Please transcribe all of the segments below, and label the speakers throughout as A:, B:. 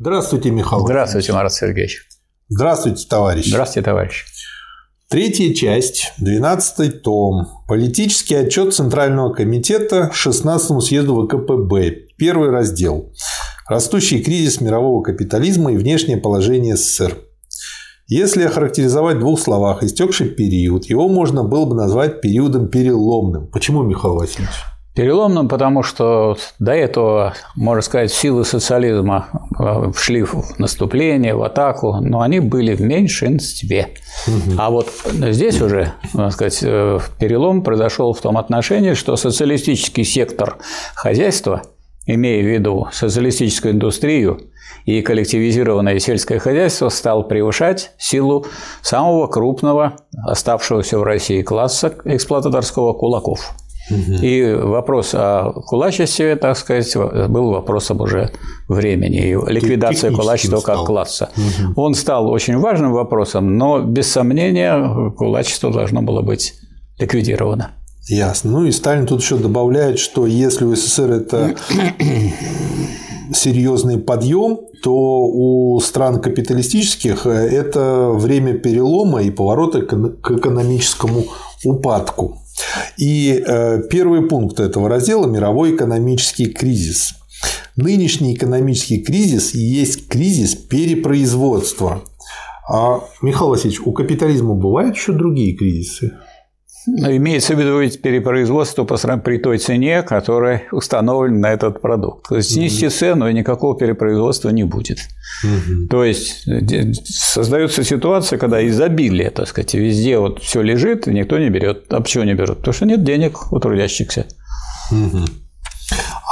A: Здравствуйте, Михаил.
B: Здравствуйте, Марат Сергеевич.
A: Здравствуйте, товарищ.
B: Здравствуйте, товарищ.
A: Третья часть, 12 том. Политический отчет Центрального комитета 16 съезду ВКПБ. Первый раздел. Растущий кризис мирового капитализма и внешнее положение СССР. Если охарактеризовать в двух словах истекший период, его можно было бы назвать периодом переломным. Почему, Михаил Васильевич?
B: Переломным, потому что до этого, можно сказать, силы социализма э, шли в наступление, в атаку, но они были в меньшинстве. Угу. А вот здесь уже, можно сказать, э, перелом произошел в том отношении, что социалистический сектор хозяйства, имея в виду социалистическую индустрию и коллективизированное сельское хозяйство, стал превышать силу самого крупного оставшегося в России класса эксплуататорского кулаков. И вопрос о кулачестве, так сказать, был вопросом уже времени, и ликвидация кулачества как класса. Угу. Он стал очень важным вопросом, но без сомнения кулачество должно было быть ликвидировано.
A: Ясно. Ну и Сталин тут еще добавляет, что если у СССР это серьезный подъем, то у стран капиталистических это время перелома и поворота к экономическому упадку. И э, первый пункт этого раздела – мировой экономический кризис. Нынешний экономический кризис есть кризис перепроизводства. А, Михаил Васильевич, у капитализма бывают еще другие кризисы?
B: Имеется в виду перепроизводство при той цене, которая установлена на этот продукт. То есть снизьте угу. цену, и никакого перепроизводства не будет. Угу. То есть э, создается ситуация, когда изобилие, так сказать, везде вот все лежит, и никто не берет. А почему не берут? Потому что нет денег у трудящихся.
A: Угу.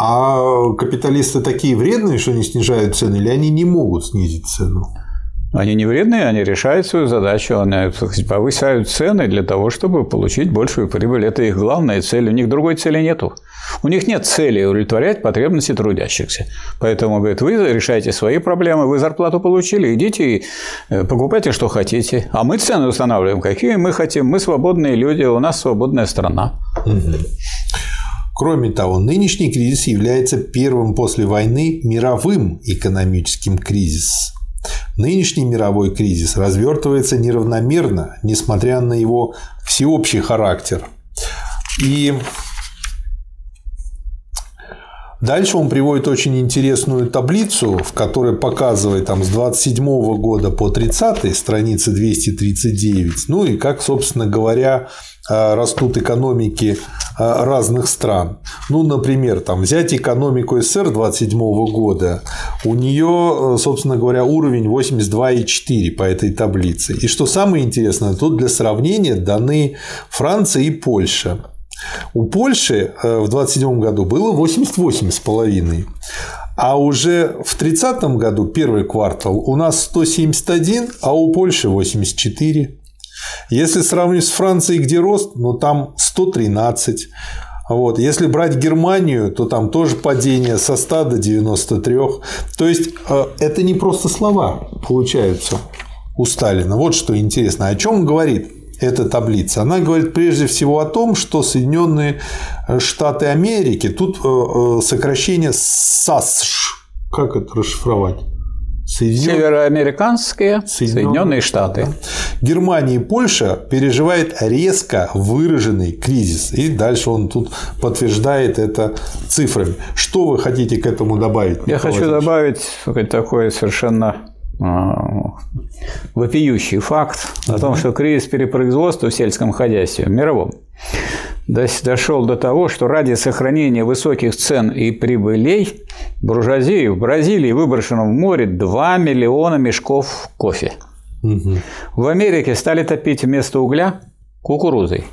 A: А капиталисты такие вредные, что не снижают цены, или они не могут снизить цену?
B: Они не вредные, они решают свою задачу, они повышают цены для того, чтобы получить большую прибыль. Это их главная цель. У них другой цели нету. У них нет цели удовлетворять потребности трудящихся. Поэтому, говорит, вы решаете свои проблемы, вы зарплату получили, идите и э, покупайте, что хотите. А мы цены устанавливаем, какие мы хотим. Мы свободные люди, у нас свободная страна.
A: Кроме того, нынешний кризис является первым после войны мировым экономическим кризисом. Нынешний мировой кризис развертывается неравномерно, несмотря на его всеобщий характер. И Дальше он приводит очень интересную таблицу, в которой показывает там, с 27 года по 30 страница 239, ну и как, собственно говоря, растут экономики а, разных стран. Ну, например, там, взять экономику СССР 27 года, у нее, собственно говоря, уровень 82,4 по этой таблице. И что самое интересное, тут для сравнения даны Франция и Польша. У Польши э, в 27 году было 88,5. А уже в 30 году, первый квартал, у нас 171, а у Польши 84. Если сравнить с Францией, где рост, ну там 113. Вот. Если брать Германию, то там тоже падение со 100 до 93. То есть э, это не просто слова получаются у Сталина. Вот что интересно. О чем говорит? эта таблица, она говорит прежде всего о том, что Соединенные Штаты Америки, тут э, э, сокращение САСШ, как это расшифровать?
B: Соединен... Североамериканские Соединенные, Соединенные Штаты. Да.
A: Германия и Польша переживают резко выраженный кризис. И дальше он тут подтверждает это цифрами. Что вы хотите к этому добавить?
B: Я хочу добавить такое совершенно а, вопиющий факт о том, что кризис перепроизводства в сельском хозяйстве, в мировом, дошел до того, что ради сохранения высоких цен и прибылей буржуазии в Бразилии выброшено в море 2 миллиона мешков кофе. Угу. В Америке стали топить вместо угля кукурузой.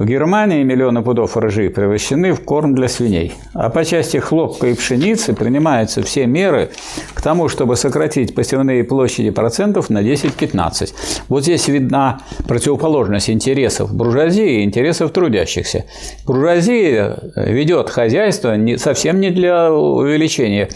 B: В Германии миллионы пудов ржи превращены в корм для свиней. А по части хлопка и пшеницы принимаются все меры к тому, чтобы сократить посевные площади процентов на 10-15. Вот здесь видна противоположность интересов буржуазии и интересов трудящихся. Буржуазия ведет хозяйство совсем не для увеличения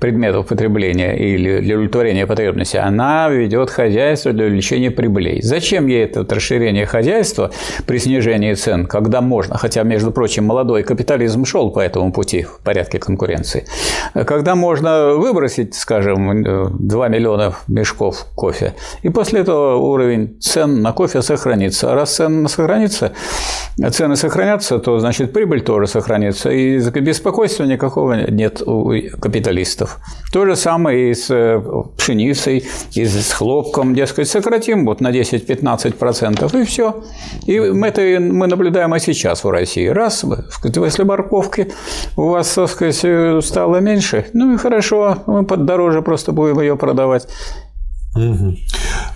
B: предметов потребления или для удовлетворения потребностей. Она ведет хозяйство для увеличения прибылей. Зачем ей это расширение хозяйства при снижении цен цен, когда можно, хотя, между прочим, молодой капитализм шел по этому пути в порядке конкуренции, когда можно выбросить, скажем, 2 миллиона мешков кофе, и после этого уровень цен на кофе сохранится. А раз цены сохранится, цены сохранятся, то значит прибыль тоже сохранится, и беспокойства никакого нет у капиталистов. То же самое и с э, пшеницей, и с хлопком, дескать, сократим вот на 10-15%, и все. И это мы наблюдаем и сейчас в России. Раз, если морковки у вас, так сказать, стало меньше, ну и хорошо, мы дороже просто будем ее продавать.
A: Угу.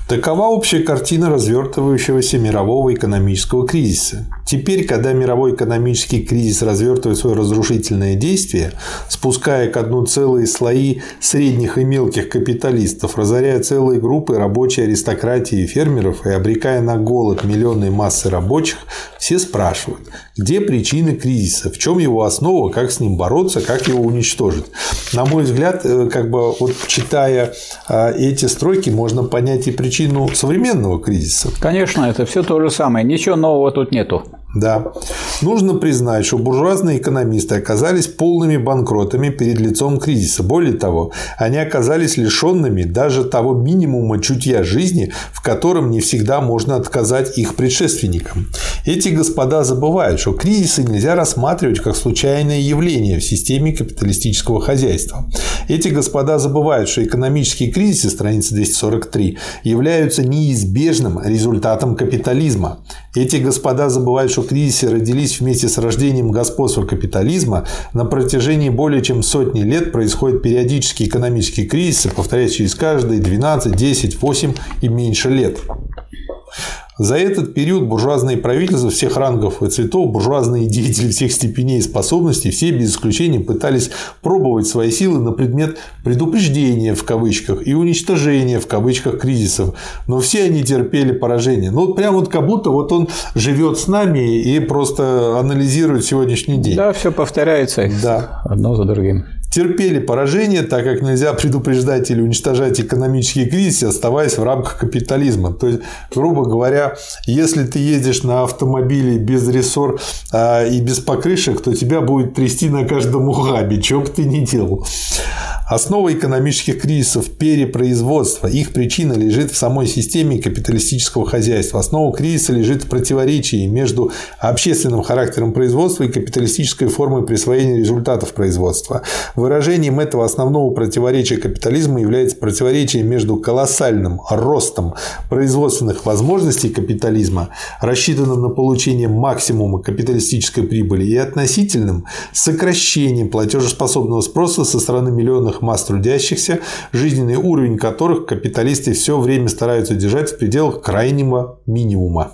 A: Такова общая картина развертывающегося мирового экономического кризиса. Теперь, когда мировой экономический кризис развертывает свое разрушительное действие, спуская к одну целые слои средних и мелких капиталистов, разоряя целые группы рабочей аристократии и фермеров и обрекая на голод миллионные массы рабочих, все спрашивают, где причины кризиса, в чем его основа, как с ним бороться, как его уничтожить. На мой взгляд, э, как бы вот читая а, эти стройки, можно понять и причину современного кризиса.
B: Конечно, это все то же самое, ничего нового тут нету.
A: Да. Нужно признать, что буржуазные экономисты оказались полными банкротами перед лицом кризиса. Более того, они оказались лишенными даже того минимума чутья жизни, в котором не всегда можно отказать их предшественникам. Эти господа забывают, что кризисы нельзя рассматривать как случайное явление в системе капиталистического хозяйства. Эти господа забывают, что экономические кризисы, страница 243, являются неизбежным результатом капитализма. Эти господа забывают, что кризисы родились вместе с рождением господства капитализма. На протяжении более чем сотни лет происходят периодические экономические кризисы, повторяясь каждые 12, 10, 8 и меньше лет. За этот период буржуазные правительства всех рангов и цветов, буржуазные деятели всех степеней и способностей, все без исключения пытались пробовать свои силы на предмет предупреждения в кавычках и уничтожения в кавычках кризисов. Но все они терпели поражение. Ну, вот прям вот как будто вот он живет с нами и просто анализирует сегодняшний день.
B: Да, все повторяется да. одно за другим
A: терпели поражение, так как нельзя предупреждать или уничтожать экономические кризисы, оставаясь в рамках капитализма. То есть, грубо говоря, если ты едешь на автомобиле без рессор а, и без покрышек, то тебя будет трясти на каждом ухабе, что бы ты ни делал. Основа экономических кризисов – перепроизводство. Их причина лежит в самой системе капиталистического хозяйства. Основа кризиса лежит в противоречии между общественным характером производства и капиталистической формой присвоения результатов производства. Выражением этого основного противоречия капитализма является противоречие между колоссальным ростом производственных возможностей капитализма, рассчитанным на получение максимума капиталистической прибыли, и относительным сокращением платежеспособного спроса со стороны миллионов огромных масс трудящихся, жизненный уровень которых капиталисты все время стараются держать в пределах крайнего минимума.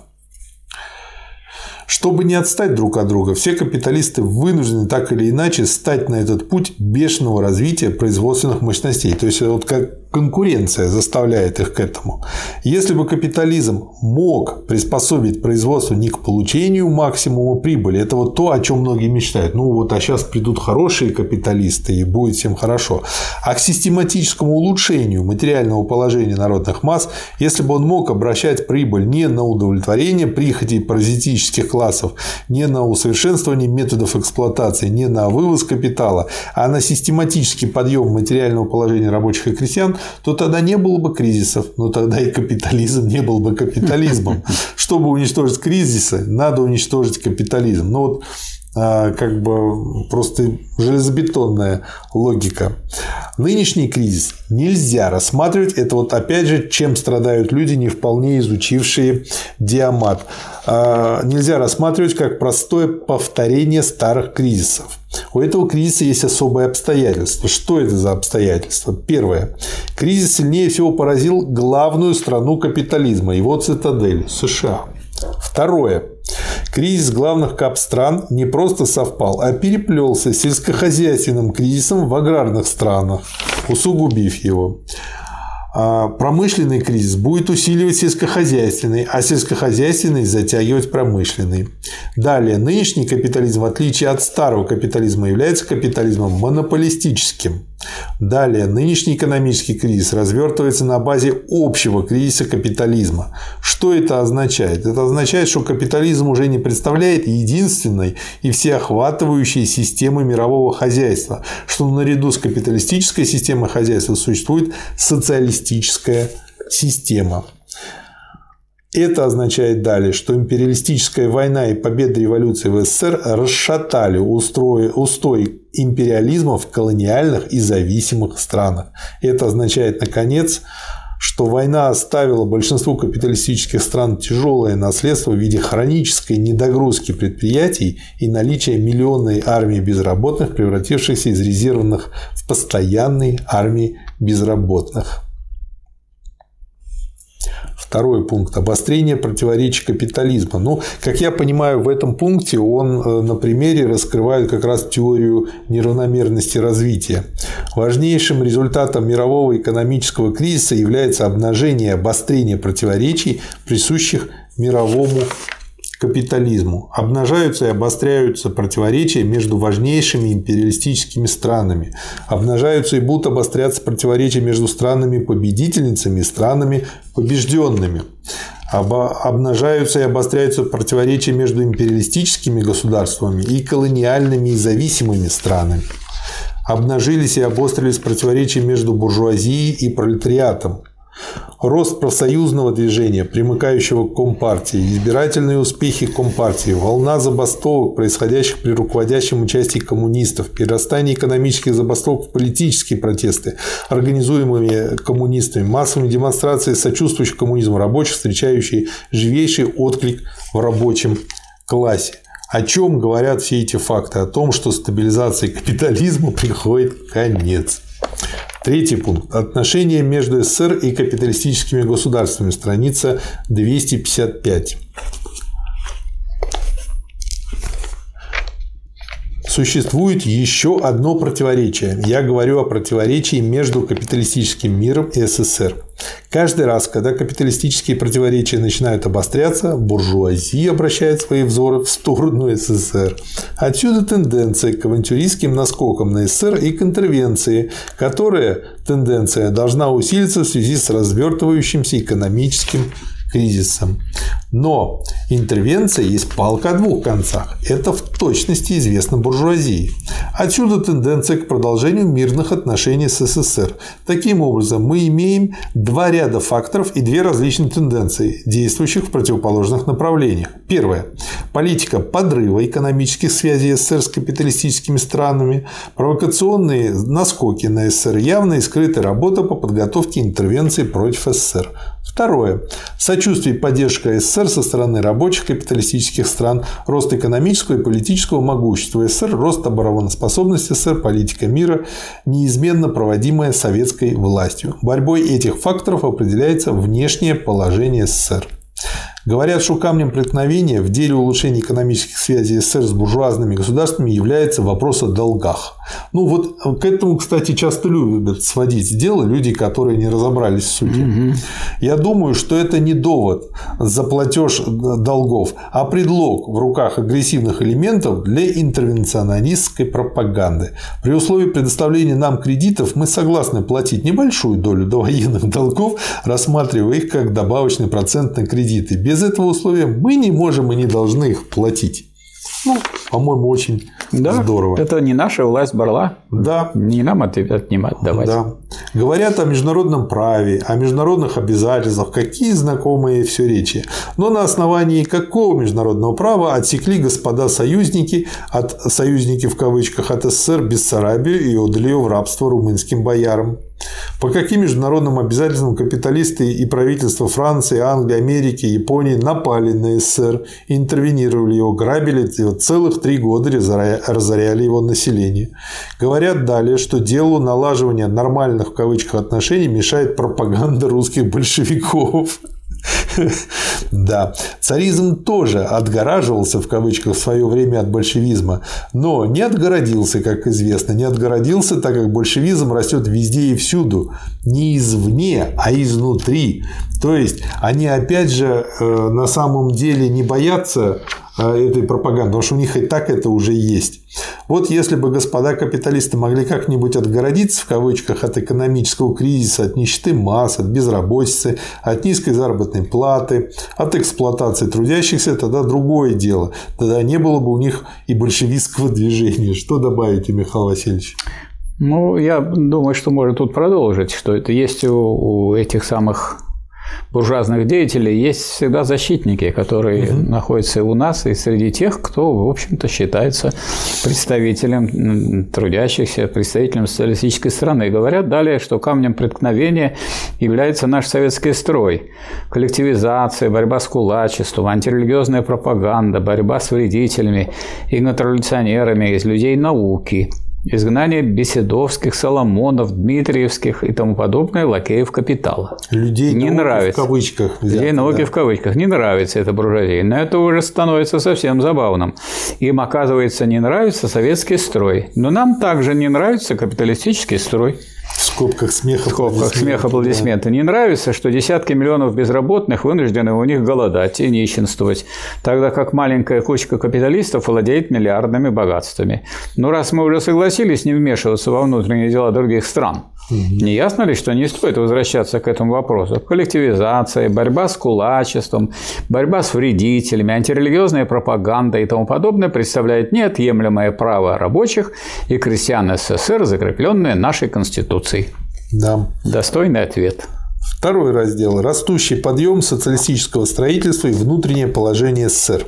A: Чтобы не отстать друг от друга, все капиталисты вынуждены так или иначе стать на этот путь бешеного развития производственных мощностей. То есть, вот как конкуренция заставляет их к этому. Если бы капитализм мог приспособить производство не к получению максимума прибыли, это вот то, о чем многие мечтают. Ну вот, а сейчас придут хорошие капиталисты и будет всем хорошо. А к систематическому улучшению материального положения народных масс, если бы он мог обращать прибыль не на удовлетворение прихотей паразитических классов, не на усовершенствование методов эксплуатации, не на вывоз капитала, а на систематический подъем материального положения рабочих и крестьян, то тогда не было бы кризисов, но тогда и капитализм не был бы капитализмом. Чтобы уничтожить кризисы, надо уничтожить капитализм. Ну вот как бы просто железобетонная логика. Нынешний кризис нельзя рассматривать, это вот опять же, чем страдают люди, не вполне изучившие диамат. А, нельзя рассматривать как простое повторение старых кризисов. У этого кризиса есть особые обстоятельства. Что это за обстоятельства? Первое. Кризис сильнее всего поразил главную страну капитализма, его цитадель – США. Второе. Кризис главных кап-стран не просто совпал, а переплелся с сельскохозяйственным кризисом в аграрных странах, усугубив его. А промышленный кризис будет усиливать сельскохозяйственный, а сельскохозяйственный затягивать промышленный. Далее, нынешний капитализм, в отличие от старого капитализма, является капитализмом монополистическим. Далее, нынешний экономический кризис развертывается на базе общего кризиса капитализма. Что это означает? Это означает, что капитализм уже не представляет единственной и всеохватывающей системы мирового хозяйства, что наряду с капиталистической системой хозяйства существует социалистическая система. Это означает далее, что империалистическая война и победа революции в СССР расшатали устрой, устой империализма в колониальных и зависимых странах. Это означает, наконец, что война оставила большинству капиталистических стран тяжелое наследство в виде хронической недогрузки предприятий и наличия миллионной армии безработных, превратившихся из резервных в постоянные армии безработных. Второй пункт – обострение противоречий капитализма. Ну, как я понимаю, в этом пункте он э, на примере раскрывает как раз теорию неравномерности развития. Важнейшим результатом мирового экономического кризиса является обнажение и обострение противоречий, присущих мировому капитализму. Обнажаются и обостряются противоречия между важнейшими империалистическими странами. Обнажаются и будут обостряться противоречия между странами-победительницами и странами побежденными. Обнажаются и обостряются противоречия между империалистическими государствами и колониальными и зависимыми странами. Обнажились и обострились противоречия между буржуазией и пролетариатом. Рост профсоюзного движения, примыкающего к Компартии, избирательные успехи Компартии, волна забастовок, происходящих при руководящем участии коммунистов, перерастание экономических забастовок в политические протесты, организуемыми коммунистами, массовыми демонстрации сочувствующих коммунизму рабочих, встречающие живейший отклик в рабочем классе. О чем говорят все эти факты? О том, что стабилизации капитализма приходит конец. Третий пункт. Отношения между СССР и капиталистическими государствами. Страница 255. Существует еще одно противоречие. Я говорю о противоречии между капиталистическим миром и СССР. Каждый раз, когда капиталистические противоречия начинают обостряться, буржуазия обращает свои взоры в сторону СССР. Отсюда тенденция к авантюристским наскокам на СССР и к интервенции, которая тенденция должна усилиться в связи с развертывающимся экономическим кризисом. Но интервенция есть палка о двух концах. Это в точности известно буржуазии. Отсюда тенденция к продолжению мирных отношений с СССР. Таким образом, мы имеем два ряда факторов и две различные тенденции, действующих в противоположных направлениях. Первое. Политика подрыва экономических связей СССР с капиталистическими странами, провокационные наскоки на СССР, явная и скрытая работа по подготовке интервенции против СССР. Второе. Сочувствие и поддержка СССР со стороны рабочих капиталистических стран, рост экономического и политического могущества СССР, рост обороноспособности СССР, политика мира, неизменно проводимая советской властью. Борьбой этих факторов определяется внешнее положение СССР. Говорят, что камнем преткновения в деле улучшения экономических связей СССР с буржуазными государствами является вопрос о долгах. Ну вот к этому, кстати, часто любят сводить дело люди, которые не разобрались в сути. Угу. Я думаю, что это не довод за платеж долгов, а предлог в руках агрессивных элементов для интервенционистской пропаганды. При условии предоставления нам кредитов мы согласны платить небольшую долю довоенных долгов, рассматривая их как добавочный процент на кредиты без этого условия мы не можем и не должны их платить. Ну, по-моему, очень да, здорово.
B: Это не наша власть борла.
A: Да.
B: Не нам отнимать, давать.
A: Да. Говорят о международном праве, о международных обязательствах, какие знакомые все речи. Но на основании какого международного права отсекли господа союзники от союзники в кавычках от СССР Бессарабию и отдали ее в рабство румынским боярам? По каким международным обязательствам капиталисты и правительства Франции, Англии, Америки, Японии напали на СССР, интервенировали его, грабили его, целых три года разоряли его население. Говорят далее, что делу налаживания нормальных в кавычках отношений мешает пропаганда русских большевиков. Да, царизм тоже отгораживался в кавычках в свое время от большевизма, но не отгородился, как известно, не отгородился, так как большевизм растет везде и всюду, не извне, а изнутри. То есть они опять же э, на самом деле не боятся этой пропаганды, потому что у них и так это уже есть. Вот если бы господа капиталисты могли как-нибудь отгородиться в кавычках от экономического кризиса, от нищеты масс, от безработицы, от низкой заработной платы, от эксплуатации трудящихся, тогда другое дело. Тогда не было бы у них и большевистского движения. Что добавите, Михаил Васильевич?
B: Ну, я думаю, что можно тут продолжить, что это есть у, у этих самых буржуазных деятелей есть всегда защитники, которые угу. находятся у нас и среди тех, кто, в общем-то, считается представителем трудящихся, представителем социалистической страны. И говорят далее, что камнем преткновения является наш советский строй. Коллективизация, борьба с кулачеством, антирелигиозная пропаганда, борьба с вредителями, игнотореволюционерами из людей науки – изгнание Беседовских, Соломонов, Дмитриевских и тому подобное лакеев капитала.
A: Людей не нравится. в кавычках.
B: Взято, Людей науки да. в кавычках. Не нравится это буржуазия. Но это уже становится совсем забавным. Им, оказывается, не нравится советский строй. Но нам также не нравится капиталистический строй.
A: В скобках смеха
B: В скобках смеха аплодисменты. Да. Не нравится, что десятки миллионов безработных вынуждены у них голодать и нищенствовать, тогда как маленькая кучка капиталистов владеет миллиардными богатствами. Но раз мы уже согласились не вмешиваться во внутренние дела других стран, не ясно ли, что не стоит возвращаться к этому вопросу? Коллективизация, борьба с кулачеством, борьба с вредителями, антирелигиозная пропаганда и тому подобное представляет неотъемлемое право рабочих и крестьян СССР, закрепленное нашей Конституцией.
A: Да.
B: Достойный ответ.
A: Второй раздел. Растущий подъем социалистического строительства и внутреннее положение СССР.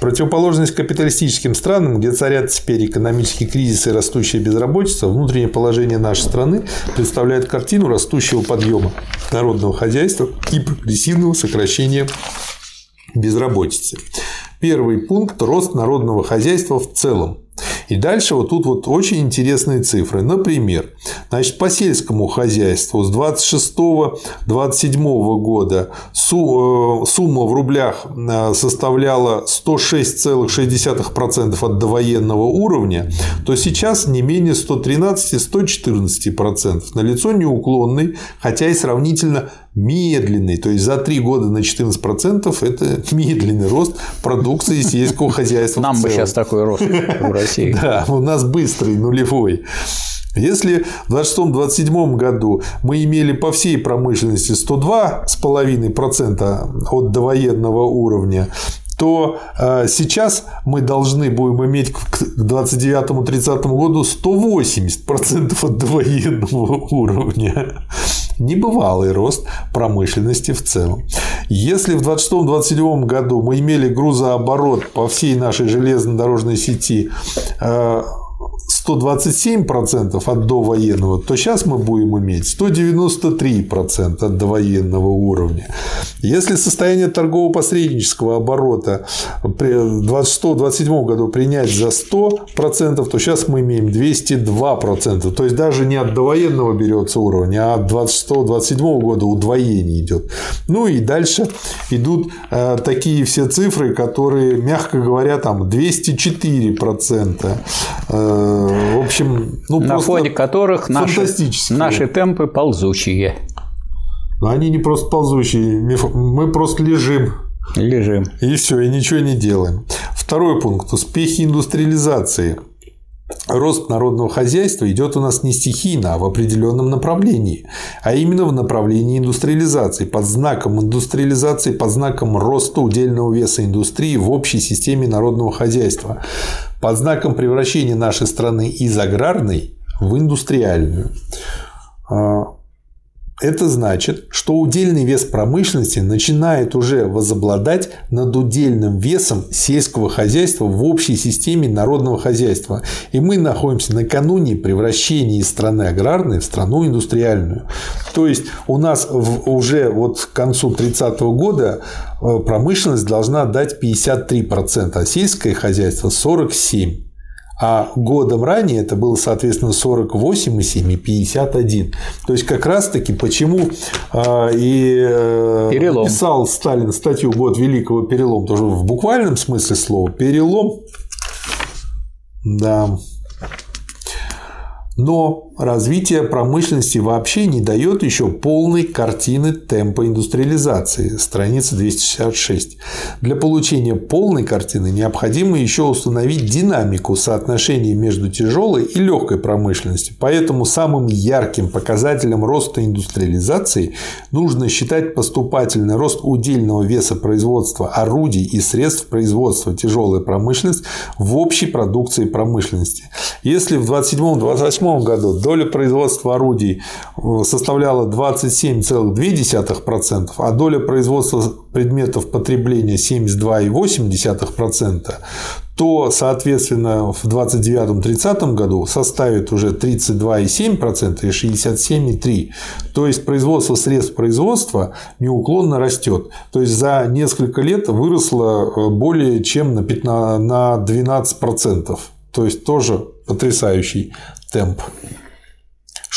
A: Противоположность капиталистическим странам, где царят теперь экономический кризис и растущая безработица, внутреннее положение нашей страны представляет картину растущего подъема народного хозяйства и прогрессивного сокращения безработицы. Первый пункт – рост народного хозяйства в целом. И дальше вот тут вот очень интересные цифры. Например, значит, по сельскому хозяйству с 26-27 года э, сумма в рублях э, составляла 106,6% от довоенного уровня, то сейчас не менее 113-114%. Налицо неуклонный, хотя и сравнительно медленный, то есть за три года на 14% это медленный рост продукции сельского хозяйства.
B: Нам бы сейчас такой рост в России.
A: Да, у нас быстрый, нулевой. Если в 2026-2027 году мы имели по всей промышленности 102,5% от довоенного уровня, то э, сейчас мы должны будем иметь к 29-30 году 180% от довоенного уровня. Небывалый рост промышленности в целом. Если в 26-27 году мы имели грузооборот по всей нашей железнодорожной сети э, 127% от довоенного, то сейчас мы будем иметь 193% от довоенного уровня. Если состояние торгово-посреднического оборота при 26-27 году принять за 100%, то сейчас мы имеем 202%. То есть даже не от довоенного берется уровень, а от 26-27 года удвоение идет. Ну и дальше идут э, такие все цифры, которые, мягко говоря, там 204%. В общем,
B: ну, на фоне которых наши, наши темпы ползучие.
A: Они не просто ползучие, мы просто лежим.
B: Лежим.
A: И все, и ничего не делаем. Второй пункт. Успехи индустриализации. Рост народного хозяйства идет у нас не стихийно, а в определенном направлении, а именно в направлении индустриализации, под знаком индустриализации, под знаком роста удельного веса индустрии в общей системе народного хозяйства, под знаком превращения нашей страны из аграрной в индустриальную. Это значит, что удельный вес промышленности начинает уже возобладать над удельным весом сельского хозяйства в общей системе народного хозяйства. И мы находимся накануне превращения из страны аграрной в страну индустриальную. То есть у нас уже вот к концу 30 -го года э, промышленность должна дать 53%, а сельское хозяйство 47%. А годом ранее это было, соответственно, 48,7 и 51. То есть, как раз-таки почему а, и э, перелом. писал Сталин статью «Год великого перелома», тоже в буквальном смысле слова, перелом, да. Но развитие промышленности вообще не дает еще полной картины темпа индустриализации, страница 266. Для получения полной картины необходимо еще установить динамику соотношения между тяжелой и легкой промышленностью. Поэтому самым ярким показателем роста индустриализации нужно считать поступательный рост удельного веса производства орудий и средств производства тяжелой промышленности в общей продукции промышленности. Если в 27-28 году доля производства орудий э, составляла 27,2%, а доля производства предметов потребления 72,8%, то, соответственно, в 29-30 году составит уже 32,7% и 67,3%. То есть производство средств производства неуклонно растет. То есть за несколько лет выросло э, более чем на 12%. То есть тоже потрясающий темп.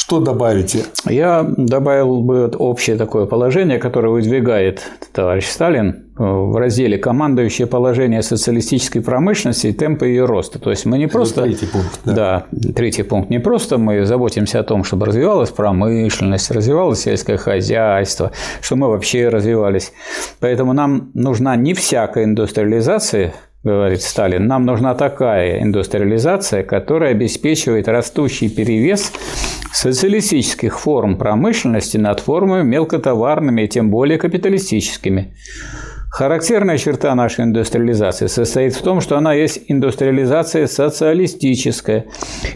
A: Что добавите?
B: Я добавил бы общее такое положение, которое выдвигает товарищ Сталин в разделе «Командующее положение социалистической промышленности и темпы ее роста». То есть мы не просто…
A: Это третий пункт. Да.
B: да, третий пункт. Не просто мы заботимся о том, чтобы развивалась промышленность, развивалось сельское хозяйство, что мы вообще развивались. Поэтому нам нужна не всякая индустриализация, говорит Сталин, нам нужна такая индустриализация, которая обеспечивает растущий перевес социалистических форм промышленности над формами мелкотоварными и тем более капиталистическими. Характерная черта нашей индустриализации состоит в том, что она есть индустриализация социалистическая,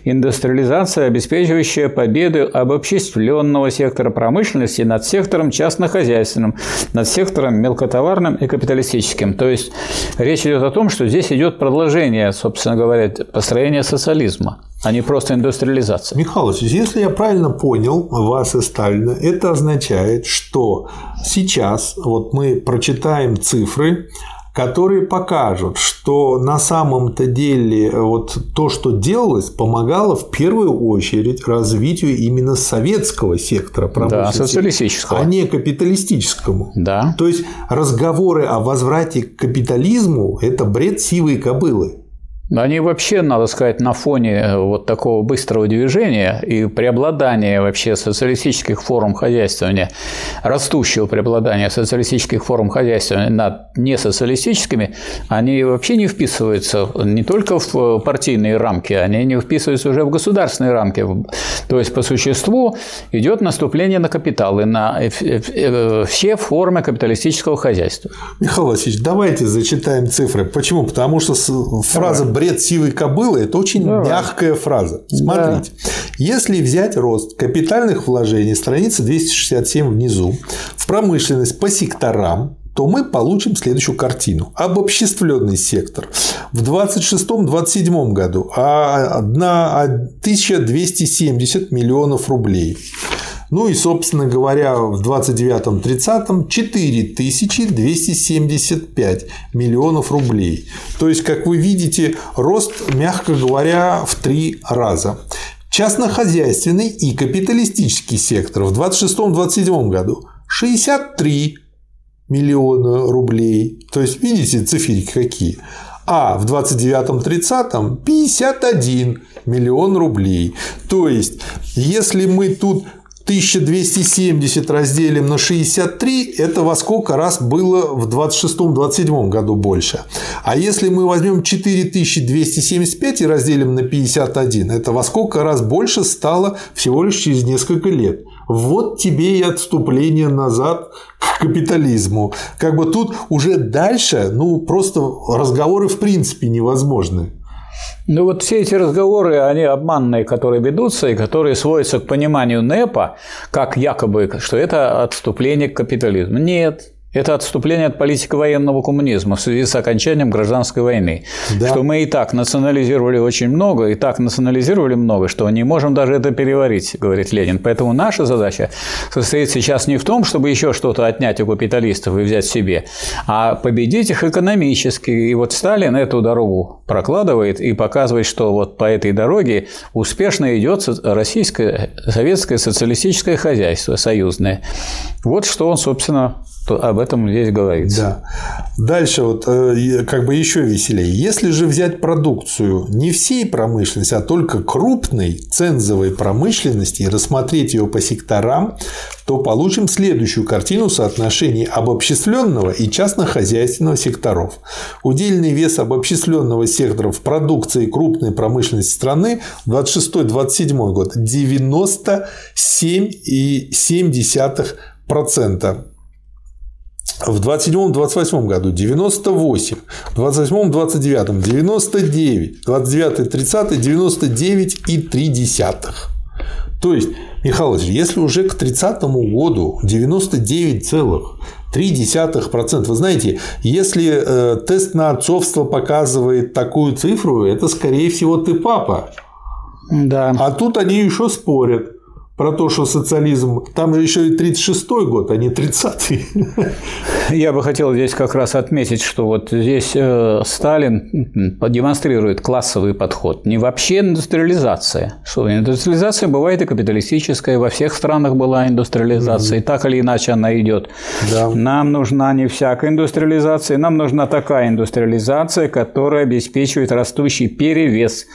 B: индустриализация, обеспечивающая победу обобществленного сектора промышленности над сектором частнохозяйственным, над сектором мелкотоварным и капиталистическим. То есть речь идет о том, что здесь идет продолжение, собственно говоря, построения социализма а не просто индустриализация.
A: Михайлович, если я правильно понял вас и Сталина, это означает, что сейчас вот мы прочитаем цифры, которые покажут, что на самом-то деле вот то, что делалось, помогало в первую очередь развитию именно советского сектора промышленности,
B: да, социалистического.
A: а не капиталистическому.
B: Да.
A: То есть разговоры о возврате к капитализму – это бред сивой кобылы.
B: Они вообще, надо сказать, на фоне э, вот такого быстрого движения и преобладания вообще социалистических форм хозяйствования, растущего преобладания социалистических форм хозяйствования над несоциалистическими, они вообще не вписываются не только в э, партийные рамки, они не вписываются уже в государственные рамки. То есть, по существу идет наступление на капиталы, на э, все формы капиталистического хозяйства.
A: Михаил Васильевич, давайте зачитаем цифры. Почему? Потому что фраза бред сивой кобылы – это очень Давай. мягкая фраза. Смотрите, да. если взять рост капитальных вложений, страница 267 внизу, в промышленность по секторам, то мы получим следующую картину. Обобществленный сектор. В 26-27 году 1270 миллионов рублей. Ну и, собственно говоря, в 29-30 4275 миллионов рублей. То есть, как вы видите, рост, мягко говоря, в три раза. Частнохозяйственный и капиталистический сектор в 26-27 году 63 миллиона рублей. То есть, видите, циферки какие. А в 29-30 51 миллион рублей. То есть, если мы тут 1270 разделим на 63, это во сколько раз было в 26-27 году больше. А если мы возьмем 4275 и разделим на 51, это во сколько раз больше стало всего лишь через несколько лет. Вот тебе и отступление назад к капитализму. Как бы тут уже дальше, ну, просто разговоры в принципе невозможны.
B: Ну вот все эти разговоры, они обманные, которые ведутся и которые сводятся к пониманию НЭПа, как якобы, что это отступление к капитализму. Нет, это отступление от политики военного коммунизма в связи с окончанием гражданской войны. Да. Что мы и так национализировали очень много, и так национализировали много, что не можем даже это переварить, говорит Ленин. Поэтому наша задача состоит сейчас не в том, чтобы еще что-то отнять у капиталистов и взять себе, а победить их экономически. И вот Сталин эту дорогу прокладывает и показывает, что вот по этой дороге успешно идет российское, советское социалистическое хозяйство союзное. Вот что он, собственно, то об этом здесь говорится.
A: Да. Дальше вот э, как бы еще веселее. Если же взять продукцию не всей промышленности, а только крупной цензовой промышленности и рассмотреть ее по секторам, то получим следующую картину соотношений обобщисленного и частнохозяйственного секторов. Удельный вес обобщисленного сектора в продукции крупной промышленности страны 26-27 год 97,7% в 27-28 году 98, в 28-29 99, 29-30 99 и 3 десятых. То есть, Михайлович, если уже к 30 году 99,3%, вы знаете, если э, тест на отцовство показывает такую цифру, это скорее всего ты папа.
B: Да.
A: А тут они еще спорят про то, что социализм, там еще и 36-й год, а не 30-й.
B: Я бы хотел здесь как раз отметить, что вот здесь э, Сталин демонстрирует классовый подход. Не вообще индустриализация. Что индустриализация бывает и капиталистическая, во всех странах была индустриализация, mm-hmm. и так или иначе она идет. Да. Нам нужна не всякая индустриализация, нам нужна такая индустриализация, которая обеспечивает растущий перевес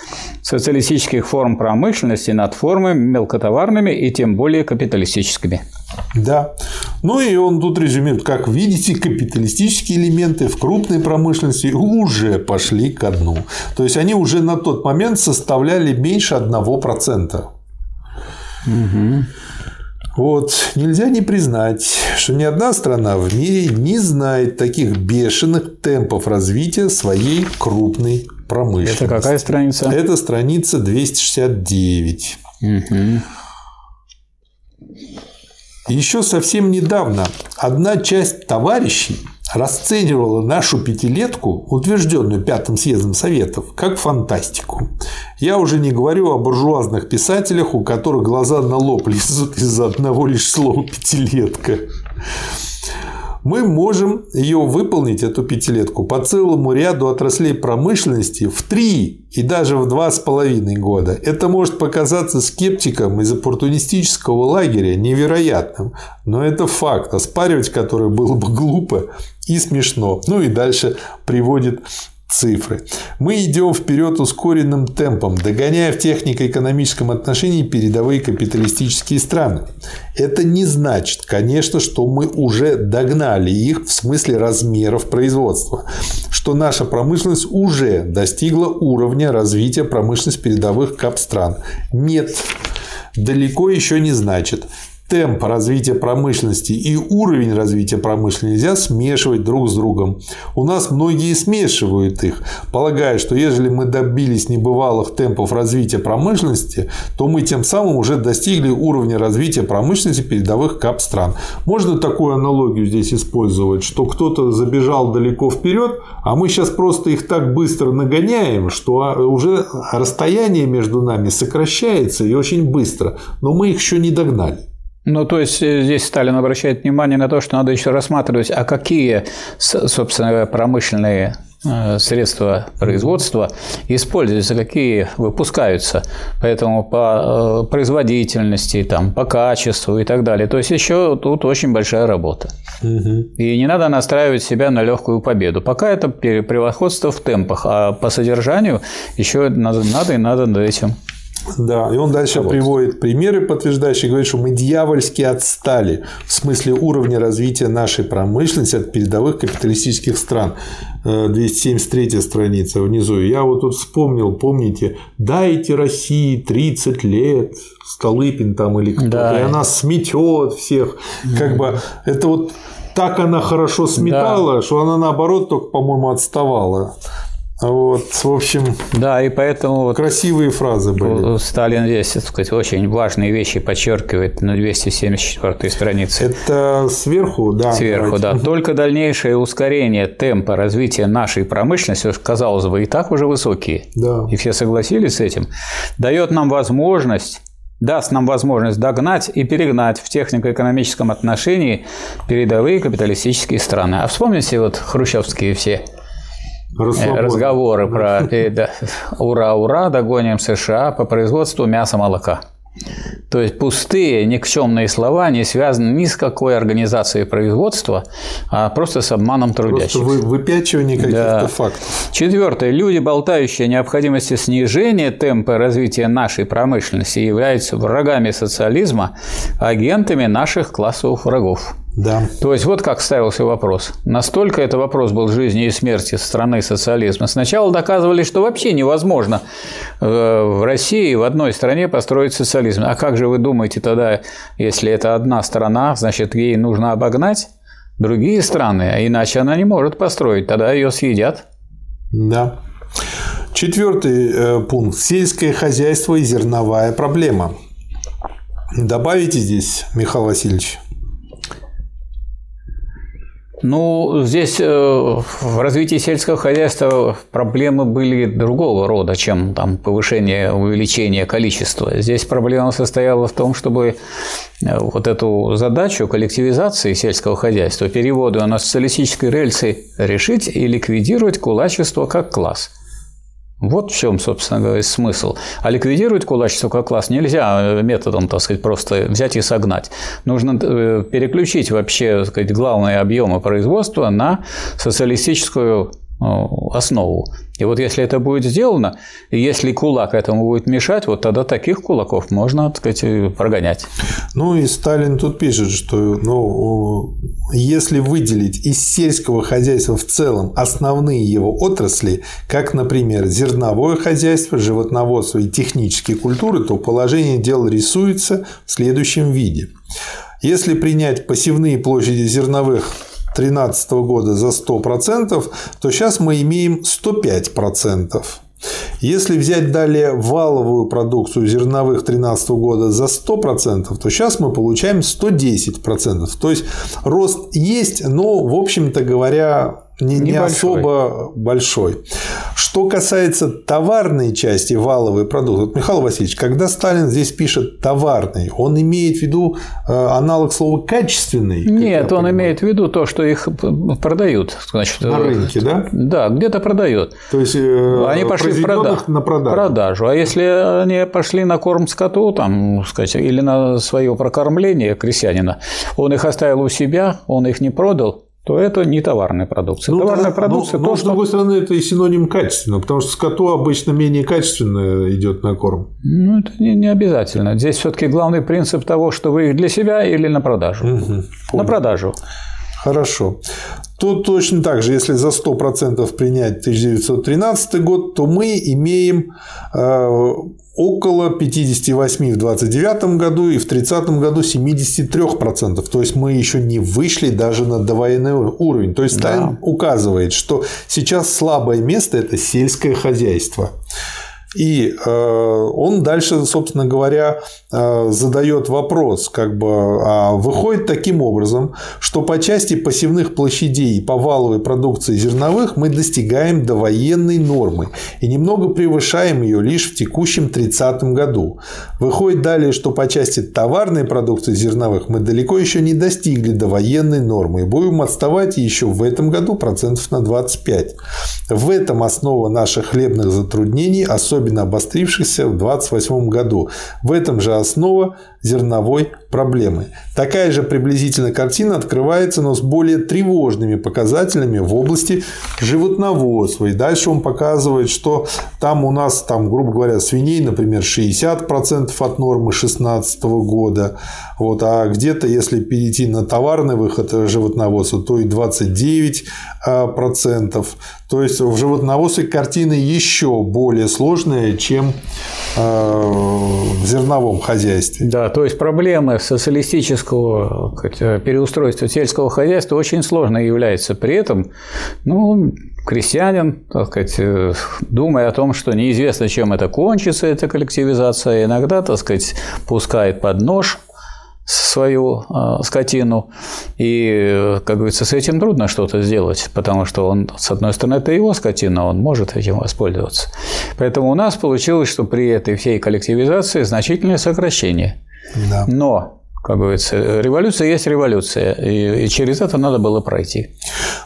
B: социалистических форм промышленности над формами мелкотоварными и тем более капиталистическими.
A: Да. Ну и он тут резюмирует, как видите, капиталистические элементы в крупной промышленности уже пошли ко дну. То есть они уже на тот момент составляли меньше 1%. Угу. Вот нельзя не признать, что ни одна страна в мире не знает таких бешеных темпов развития своей крупной промышленности.
B: Это какая страница?
A: Это страница 269. Угу. Еще совсем недавно одна часть товарищей расценивала нашу пятилетку, утвержденную Пятым съездом Советов, как фантастику. Я уже не говорю о буржуазных писателях, у которых глаза на лоб лезут из-за одного лишь слова «пятилетка» мы можем ее выполнить, эту пятилетку, по целому ряду отраслей промышленности в три и даже в два с половиной года. Это может показаться скептикам из оппортунистического лагеря невероятным, но это факт, оспаривать который было бы глупо и смешно. Ну и дальше приводит цифры. Мы идем вперед ускоренным темпом, догоняя в технико-экономическом отношении передовые капиталистические страны. Это не значит, конечно, что мы уже догнали их в смысле размеров производства, что наша промышленность уже достигла уровня развития промышленности передовых кап стран. Нет, далеко еще не значит темп развития промышленности и уровень развития промышленности нельзя смешивать друг с другом. У нас многие смешивают их, полагая, что если мы добились небывалых темпов развития промышленности, то мы тем самым уже достигли уровня развития промышленности передовых кап стран. Можно такую аналогию здесь использовать, что кто-то забежал далеко вперед, а мы сейчас просто их так быстро нагоняем, что а, уже расстояние между нами сокращается и очень быстро, но мы их еще не догнали.
B: Ну, то есть э, здесь Сталин обращает внимание на то, что надо еще рассматривать, а какие, собственно, промышленные э, средства производства используются, какие выпускаются, поэтому по э, производительности, там, по качеству и так далее. То есть еще тут очень большая работа. Угу. И не надо настраивать себя на легкую победу. Пока это превосходство в темпах, а по содержанию еще надо, надо и надо над этим
A: да, и он дальше вот. приводит примеры, подтверждающие, говорит, что мы дьявольски отстали в смысле уровня развития нашей промышленности от передовых капиталистических стран. 273 э, страница внизу. Я вот тут вспомнил, помните, дайте России 30 лет, Столыпин там или кто-то, да. и она сметет всех. Как бы это вот так она хорошо сметала, да. что она наоборот только, по-моему, отставала. Вот, в общем,
B: да, и поэтому
A: красивые фразы были.
B: Сталин здесь, так сказать, очень важные вещи подчеркивает на 274 странице.
A: Это сверху, да.
B: Сверху, давайте. да. Только дальнейшее ускорение темпа развития нашей промышленности, казалось бы, и так уже высокие. Да. И все согласились с этим. Дает нам возможность даст нам возможность догнать и перегнать в технико-экономическом отношении передовые капиталистические страны. А вспомните вот хрущевские все Расслабон. разговоры про ура-ура, догоним США по производству мяса молока. То есть пустые, никчемные слова не связаны ни с какой организацией производства, а просто с обманом трудящихся.
A: Просто вы, выпячивание каких-то да. фактов.
B: Четвертое. Люди, болтающие о необходимости снижения темпа развития нашей промышленности, являются врагами социализма, агентами наших классовых врагов.
A: Да.
B: То есть вот как ставился вопрос. Настолько это вопрос был жизни и смерти страны социализма. Сначала доказывали, что вообще невозможно э, в России в одной стране построить социализм. А как же вы думаете тогда, если это одна страна, значит, ей нужно обогнать другие страны, а иначе она не может построить, тогда ее съедят.
A: Да. Четвертый э, пункт. Сельское хозяйство и зерновая проблема. Добавите здесь, Михаил Васильевич?
B: Ну, здесь э, в развитии сельского хозяйства проблемы были другого рода, чем там, повышение, увеличение количества. Здесь проблема состояла в том, чтобы э, вот эту задачу коллективизации сельского хозяйства, перевода на социалистической рельсы решить и ликвидировать кулачество как класс. Вот в чем, собственно говоря, смысл. А ликвидировать кулачество как класс нельзя э, методом, так сказать, просто взять и согнать. Нужно э, переключить вообще, так сказать, главные объемы производства на социалистическую основу. И вот если это будет сделано, если кулак этому будет мешать, вот тогда таких кулаков можно, так сказать, прогонять.
A: Ну и Сталин тут пишет, что ну, если выделить из сельского хозяйства в целом основные его отрасли, как, например, зерновое хозяйство, животноводство и технические культуры, то положение дел рисуется в следующем виде. Если принять посевные площади зерновых 2013 года за 100%, то сейчас мы имеем 105%. Если взять далее валовую продукцию зерновых 2013 года за 100%, то сейчас мы получаем 110%. То есть рост есть, но, в общем-то говоря, не, не особо большой. Что касается товарной части валовой продукции, вот, Михаил Васильевич, когда Сталин здесь пишет товарный, он имеет в виду э, аналог слова качественный?
B: Нет, он имеет в виду то, что их продают.
A: Значит, на рынке, да?
B: Да, где-то продают.
A: То есть э,
B: они пошли в прода...
A: на продажу.
B: продажу. А если они пошли на корм скоту, там, сказать, или на свое прокормление крестьянина, он их оставил у себя, он их не продал, то это не товарная продукция.
A: Ну,
B: товарная
A: да,
B: продукция
A: но, то, но, что... с другой стороны, это и синоним качественного, потому что скоту обычно менее качественно идет на корм.
B: Ну, это не, не обязательно. Здесь все-таки главный принцип того, что вы их для себя или на продажу. Угу, на продажу.
A: Хорошо. Тут точно так же, если за 100% принять 1913 год, то мы имеем э, около 58 в 29 году и в 30 году 73%. То есть мы еще не вышли даже на довоенный уровень. То есть Сталин да. указывает, что сейчас слабое место – это сельское хозяйство. И э, он дальше, собственно говоря, э, задает вопрос, как бы а выходит таким образом, что по части посевных площадей и по валовой продукции зерновых мы достигаем довоенной нормы и немного превышаем ее лишь в текущем 30 году. Выходит далее, что по части товарной продукции зерновых мы далеко еще не достигли довоенной нормы и будем отставать еще в этом году процентов на 25. В этом основа наших хлебных затруднений, особенно особенно обострившихся в 1928 году. В этом же основа зерновой проблемы. Такая же приблизительно картина открывается, но с более тревожными показателями в области животноводства. И дальше он показывает, что там у нас, там, грубо говоря, свиней, например, 60% от нормы 2016 года. Вот, а где-то, если перейти на товарный выход животноводства, то и 29%. То есть в животноводстве картина еще более сложная, чем э, в зерновом хозяйстве.
B: Да, то есть проблемы социалистического переустройства сельского хозяйства очень сложно является. При этом, ну, крестьянин, так сказать, думая о том, что неизвестно, чем это кончится, эта коллективизация, иногда, так сказать, пускает под нож свою э, скотину. И, как говорится, с этим трудно что-то сделать, потому что он, с одной стороны, это его скотина, он может этим воспользоваться. Поэтому у нас получилось, что при этой всей коллективизации значительное сокращение. Да. Но как говорится, революция есть революция, и, и через это надо было пройти.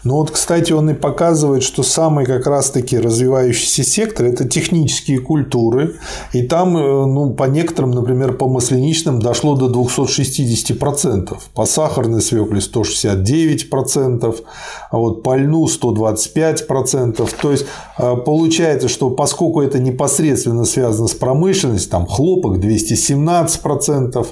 A: Ну вот, кстати, он и показывает, что самый как раз-таки развивающийся сектор – это технические культуры, и там, э, ну, по некоторым, например, по масляничным дошло до 260%, по сахарной свекле 169%, а вот по льну 125%, то есть э, получается, что поскольку это непосредственно связано с промышленностью, там хлопок 217%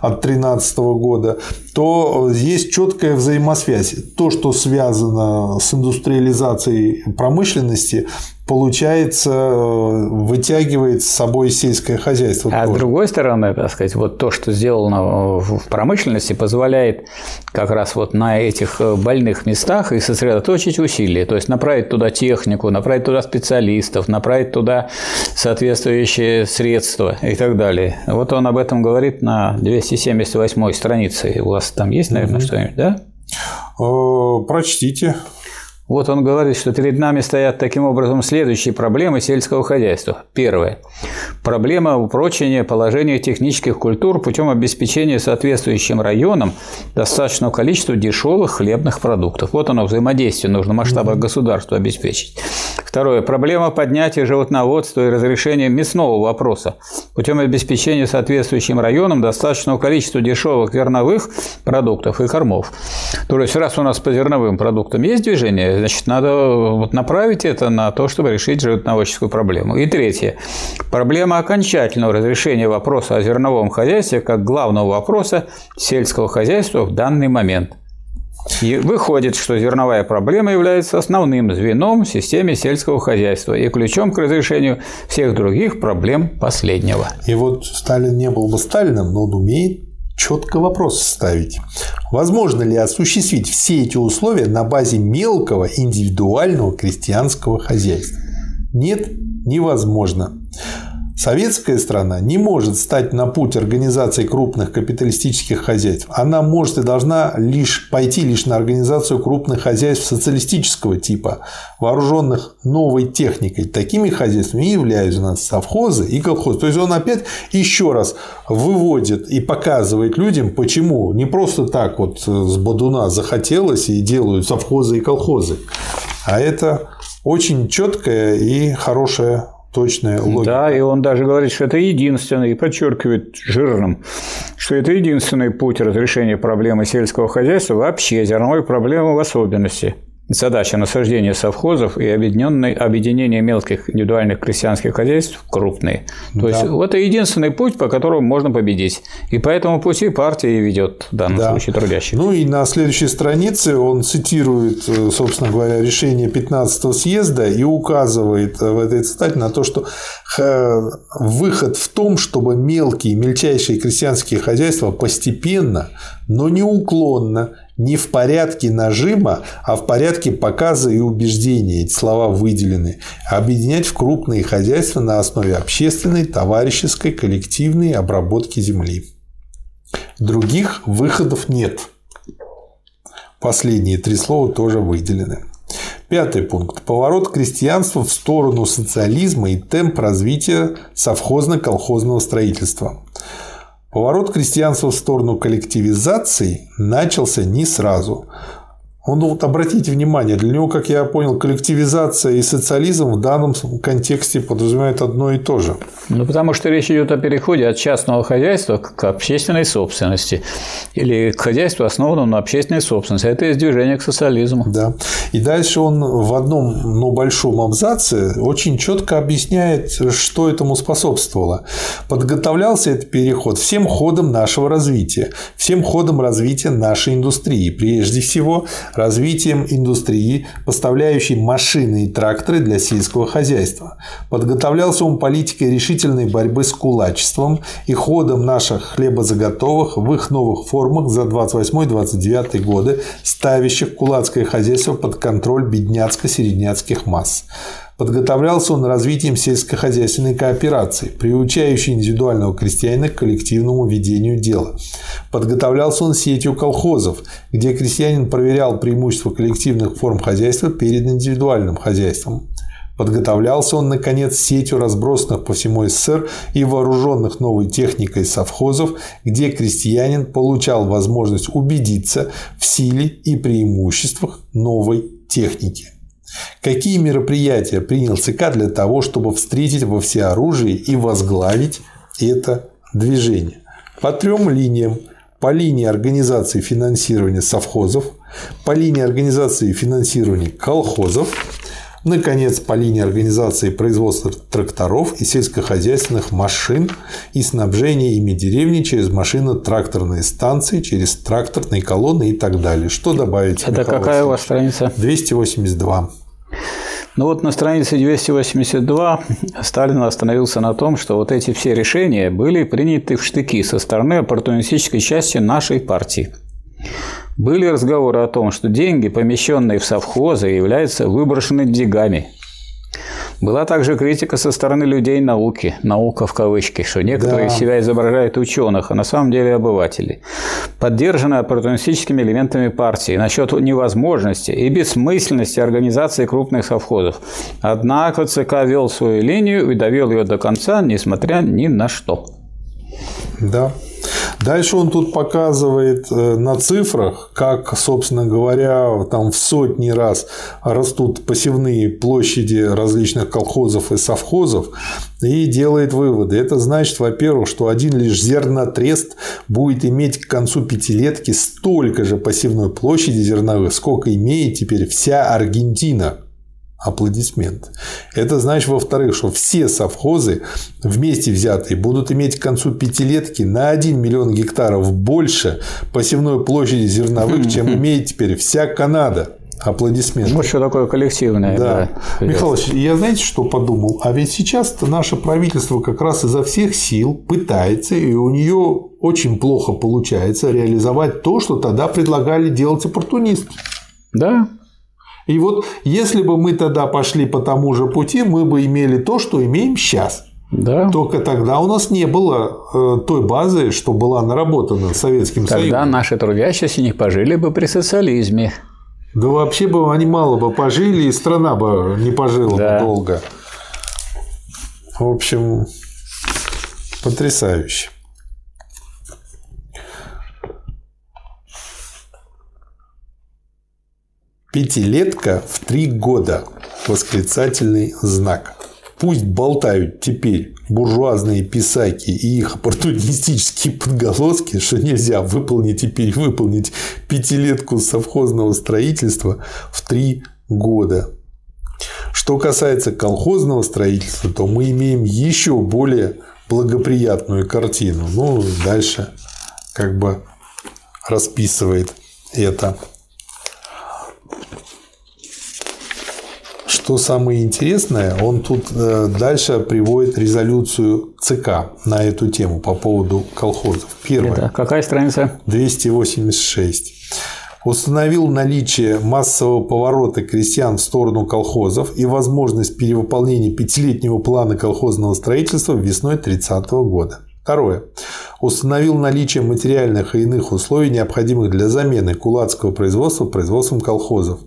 A: от 13 2013 года, то есть четкая взаимосвязь. То, что связано с индустриализацией промышленности, получается, э, вытягивает с собой сельское хозяйство.
B: А тоже. с другой стороны, так сказать, вот то, что сделано в промышленности, позволяет как раз вот на этих э, больных местах и сосредоточить усилия, то есть направить туда технику, направить туда специалистов, направить туда соответствующие средства и так далее. Вот он об этом говорит на 278 странице. У вас там есть, наверное, угу. что-нибудь, да?
A: Э, прочтите.
B: Вот он говорит, что перед нами стоят таким образом следующие проблемы сельского хозяйства. Первое. Проблема упрочения положения технических культур путем обеспечения соответствующим районам достаточного количества дешевых хлебных продуктов. Вот оно взаимодействие нужно в масштабах государства обеспечить. Второе. Проблема поднятия животноводства и разрешения мясного вопроса путем обеспечения соответствующим районам достаточного количества дешевых зерновых продуктов и кормов. То есть, раз у нас по зерновым продуктам есть движение, Значит, надо вот направить это на то, чтобы решить животноводческую проблему. И третье. Проблема окончательного разрешения вопроса о зерновом хозяйстве как главного вопроса сельского хозяйства в данный момент. И выходит, что зерновая проблема является основным звеном в системе сельского хозяйства и ключом к разрешению всех других проблем последнего.
A: И вот Сталин не был бы Сталином, но он умеет четко вопрос ставить. Возможно ли осуществить все эти условия на базе мелкого индивидуального крестьянского хозяйства? Нет, невозможно. Советская страна не может стать на путь организации крупных капиталистических хозяйств. Она может и должна лишь пойти лишь на организацию крупных хозяйств социалистического типа, вооруженных новой техникой. Такими хозяйствами являются у нас совхозы и колхозы. То есть он опять еще раз выводит и показывает людям, почему не просто так вот с Бадуна захотелось и делают совхозы и колхозы, а это очень четкая и хорошая точная логика.
B: Да, и он даже говорит, что это единственный, и подчеркивает жирным, что это единственный путь разрешения проблемы сельского хозяйства, вообще зерновой проблемы в особенности задача насаждения совхозов и объединение мелких индивидуальных крестьянских хозяйств в крупные. То да. есть это единственный путь, по которому можно победить. И по этому пути партия и ведет в данном да. случае трудящих.
A: Ну и на следующей странице он цитирует, э, собственно говоря, решение 15-го съезда и указывает в этой цитате на то, что выход в том, чтобы мелкие, мельчайшие крестьянские хозяйства постепенно, но неуклонно не в порядке нажима, а в порядке показа и убеждения. Эти слова выделены. Объединять в крупные хозяйства на основе общественной, товарищеской, коллективной обработки земли. Других выходов нет. Последние три слова тоже выделены. Пятый пункт. Поворот крестьянства в сторону социализма и темп развития совхозно-колхозного строительства. Поворот крестьянства в сторону коллективизации начался не сразу. Он, вот обратите внимание, для него, как я понял, коллективизация и социализм в данном контексте подразумевают одно и то же.
B: Ну, потому что речь идет о переходе от частного хозяйства к общественной собственности или к хозяйству, основанному на общественной собственности. Это есть движение к социализму.
A: Да. И дальше он в одном, но большом абзаце очень четко объясняет, что этому способствовало. Подготовлялся этот переход всем ходом нашего развития, всем ходом развития нашей индустрии. Прежде всего, развитием индустрии, поставляющей машины и тракторы для сельского хозяйства. Подготовлялся он политикой решительной борьбы с кулачеством и ходом наших хлебозаготовок в их новых формах за 28-29 годы, ставящих кулацкое хозяйство под контроль бедняцко-середняцких масс. Подготовлялся он развитием сельскохозяйственной кооперации, приучающей индивидуального крестьянина к коллективному ведению дела. Подготовлялся он сетью колхозов, где крестьянин проверял преимущества коллективных форм хозяйства перед индивидуальным хозяйством. Подготовлялся он, наконец, сетью разбросанных по всему СССР и вооруженных новой техникой совхозов, где крестьянин получал возможность убедиться в силе и преимуществах новой техники. Какие мероприятия принял ЦК для того, чтобы встретить во всеоружии и возглавить это движение? По трем линиям. По линии организации финансирования совхозов, по линии организации финансирования колхозов, наконец, по линии организации производства тракторов и сельскохозяйственных машин и снабжения ими деревни через машино-тракторные станции, через тракторные колонны и так далее. Что добавить?
B: Это Михаил какая у вас страница?
A: 282.
B: Ну вот на странице 282 Сталин остановился на том, что вот эти все решения были приняты в штыки со стороны оппортунистической части нашей партии. Были разговоры о том, что деньги, помещенные в совхозы, являются выброшенными деньгами – была также критика со стороны людей науки, наука в кавычки, что некоторые да. себя изображают ученых, а на самом деле обыватели. Поддержана оппортунистическими элементами партии насчет невозможности и бессмысленности организации крупных совхозов. Однако ЦК вел свою линию и довел ее до конца, несмотря ни на что.
A: Да. Дальше он тут показывает э, на цифрах, как, собственно говоря, там в сотни раз растут посевные площади различных колхозов и совхозов, и делает выводы. Это значит, во-первых, что один лишь зернотрест будет иметь к концу пятилетки столько же посевной площади зерновых, сколько имеет теперь вся Аргентина аплодисмент. Это значит, во-вторых, что все совхозы вместе взятые будут иметь к концу пятилетки на 1 миллион гектаров больше посевной площади зерновых, чем имеет теперь вся Канада. Аплодисменты.
B: Вот что такое коллективное.
A: Да. да Михайлович, я знаете, что подумал? А ведь сейчас наше правительство как раз изо всех сил пытается, и у нее очень плохо получается реализовать то, что тогда предлагали делать оппортунисты.
B: Да,
A: и вот если бы мы тогда пошли по тому же пути, мы бы имели то, что имеем сейчас.
B: Да.
A: Только тогда у нас не было э, той базы, что была наработана Советским
B: тогда
A: Союзом.
B: Тогда наши трудящиеся не пожили бы при социализме.
A: Да вообще бы они мало бы пожили, и страна бы не пожила да. бы долго. В общем, потрясающе. Пятилетка в три года. Восклицательный знак. Пусть болтают теперь буржуазные писаки и их оппортунистические подголоски, что нельзя выполнить теперь выполнить пятилетку совхозного строительства в три года. Что касается колхозного строительства, то мы имеем еще более благоприятную картину. Ну, дальше как бы расписывает это. Что самое интересное, он тут э, дальше приводит резолюцию ЦК на эту тему по поводу колхозов.
B: Первая. Это какая страница?
A: 286 установил наличие массового поворота крестьян в сторону колхозов и возможность перевыполнения пятилетнего плана колхозного строительства весной 30 года. Второе. Установил наличие материальных и иных условий, необходимых для замены кулацкого производства производством колхозов.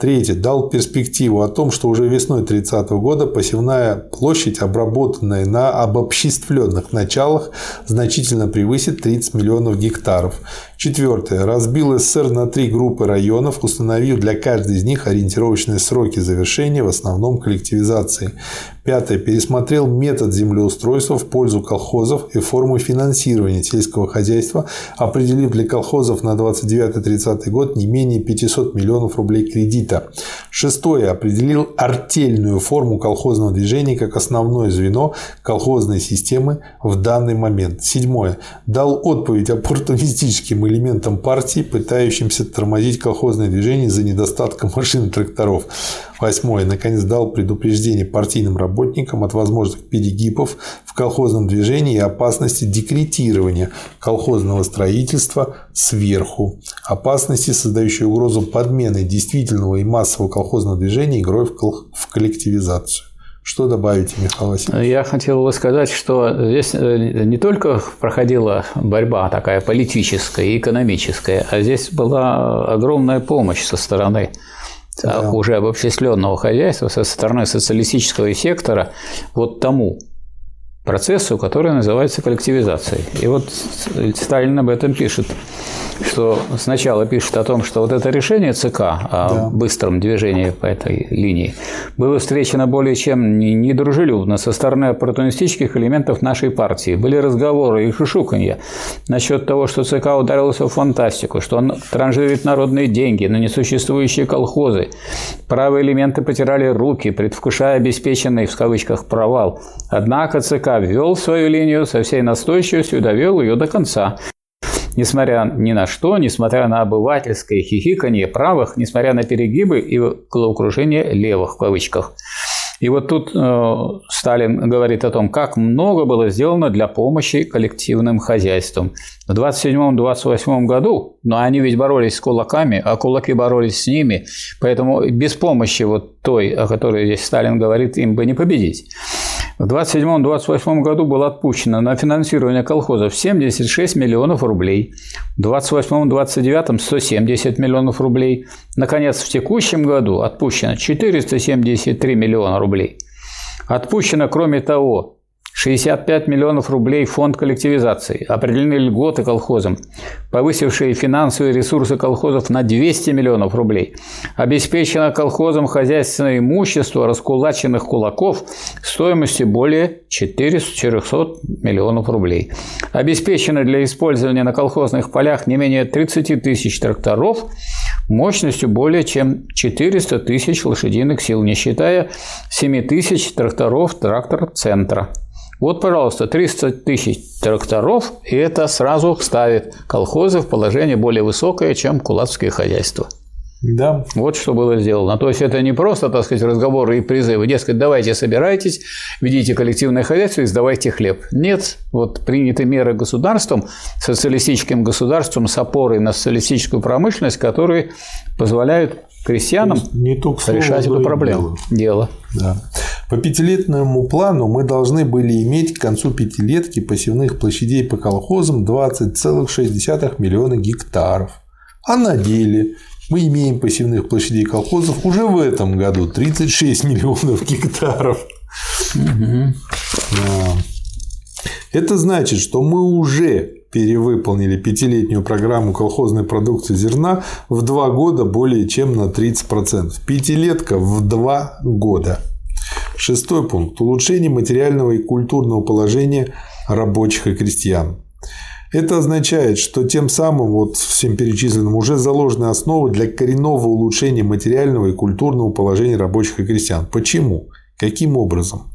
A: Третье. Дал перспективу о том, что уже весной 30 года посевная площадь, обработанная на обобществленных началах, значительно превысит 30 миллионов гектаров. Четвертое. Разбил СССР на три группы районов, установив для каждой из них ориентировочные сроки завершения, в основном коллективизации. Пятое. Пересмотрел метод землеустройства в пользу колхозов и форму финансирования сельского хозяйства, определив для колхозов на 29-30 год не менее 500 миллионов рублей кредита. Шестое. Определил артельную форму колхозного движения как основное звено колхозной системы в данный момент. Седьмое. Дал отповедь оппортунистическим элементам партии, пытающимся тормозить колхозное движение за недостатком машин и тракторов. Восьмое. Наконец дал предупреждение партийным работникам от возможных перегибов в колхозном движении и опасности декретирования колхозного строительства сверху. Опасности, создающие угрозу подмены действительного и массового колхозного движения игрой в коллективизацию. Что добавите, Михаил Васильевич?
B: Я хотел бы сказать, что здесь э, не только проходила борьба такая политическая и экономическая, а здесь была огромная помощь со стороны да. уже обобщисленного хозяйства со стороны социалистического сектора вот тому процессу, который называется коллективизацией. И вот Сталин об этом пишет что сначала пишет о том, что вот это решение ЦК о да. быстром движении по этой линии было встречено более чем недружелюбно со стороны оппортунистических элементов нашей партии. Были разговоры и шушуканья насчет того, что ЦК ударился в фантастику, что он транжирит народные деньги на несуществующие колхозы. Правые элементы потирали руки, предвкушая обеспеченный в кавычках провал. Однако ЦК ввел свою линию со всей настойчивостью и довел ее до конца несмотря ни на что, несмотря на обывательское хихиканье правых, несмотря на перегибы и головокружение левых в кавычках. И вот тут э, Сталин говорит о том, как много было сделано для помощи коллективным хозяйствам. В 27-28 году, но они ведь боролись с кулаками, а кулаки боролись с ними, поэтому без помощи вот той, о которой здесь Сталин говорит, им бы не победить. В 27-28 году было отпущено на финансирование колхозов 76 миллионов рублей, в 28-29 170 миллионов рублей. Наконец, в текущем году отпущено 473 миллиона рублей. Отпущено, кроме того, 65 миллионов рублей фонд коллективизации, определены льготы колхозам, повысившие финансовые ресурсы колхозов на 200 миллионов рублей, обеспечено колхозам хозяйственное имущество раскулаченных кулаков стоимостью более 400 миллионов рублей, обеспечено для использования на колхозных полях не менее 30 тысяч тракторов мощностью более чем 400 тысяч лошадиных сил, не считая 7 тысяч тракторов трактор-центра. Вот, пожалуйста, 300 тысяч тракторов, и это сразу ставит колхозы в положение более высокое, чем кулацкие хозяйства. Да. Вот что было сделано. То есть это не просто, так сказать, разговоры и призывы. Дескать, давайте собирайтесь, ведите коллективное хозяйство и сдавайте хлеб. Нет, вот приняты меры государством, социалистическим государством с опорой на социалистическую промышленность, которые позволяют крестьянам не только решать эту проблему.
A: Дело. Да. По пятилетнему плану мы должны были иметь к концу пятилетки посевных площадей по колхозам 20,6 миллиона гектаров. А на деле мы имеем посевных площадей колхозов уже в этом году 36 миллионов гектаров. Угу. Это значит, что мы уже перевыполнили пятилетнюю программу колхозной продукции зерна в два года более чем на 30%. Пятилетка в два года. Шестой пункт. Улучшение материального и культурного положения рабочих и крестьян. Это означает, что тем самым вот всем перечисленным уже заложены основы для коренного улучшения материального и культурного положения рабочих и крестьян. Почему? Каким образом?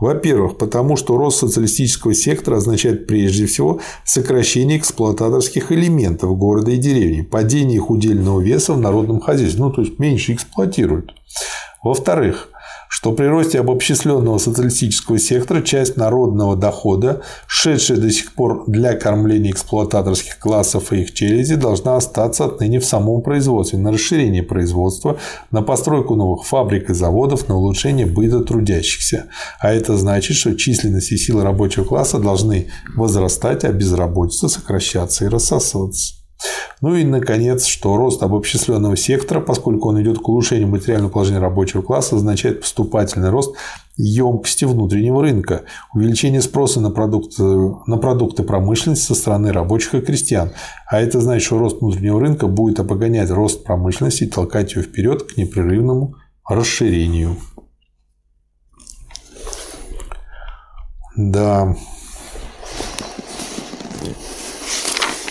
A: Во-первых, потому что рост социалистического сектора означает прежде всего сокращение эксплуататорских элементов города и деревни, падение их удельного веса в народном хозяйстве, ну то есть меньше эксплуатируют. Во-вторых, что при росте обобщисленного социалистического сектора часть народного дохода, шедшая до сих пор для кормления эксплуататорских классов и их челяди, должна остаться отныне в самом производстве, на расширение производства, на постройку новых фабрик и заводов, на улучшение быта трудящихся. А это значит, что численность и силы рабочего класса должны возрастать, а безработица сокращаться и рассасываться. Ну и, наконец, что рост обобщисленного сектора, поскольку он идет к улучшению материального положения рабочего класса, означает поступательный рост емкости внутреннего рынка, увеличение спроса на продукты, на продукты промышленности со стороны рабочих и крестьян. А это значит, что рост внутреннего рынка будет обгонять рост промышленности и толкать ее вперед к непрерывному расширению. Да,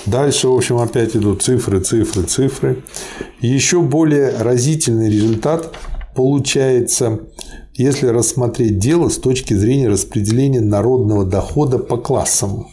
A: Дальше, в общем, опять идут цифры, цифры, цифры. еще более разительный результат получается, если рассмотреть дело с точки зрения распределения народного дохода по классам.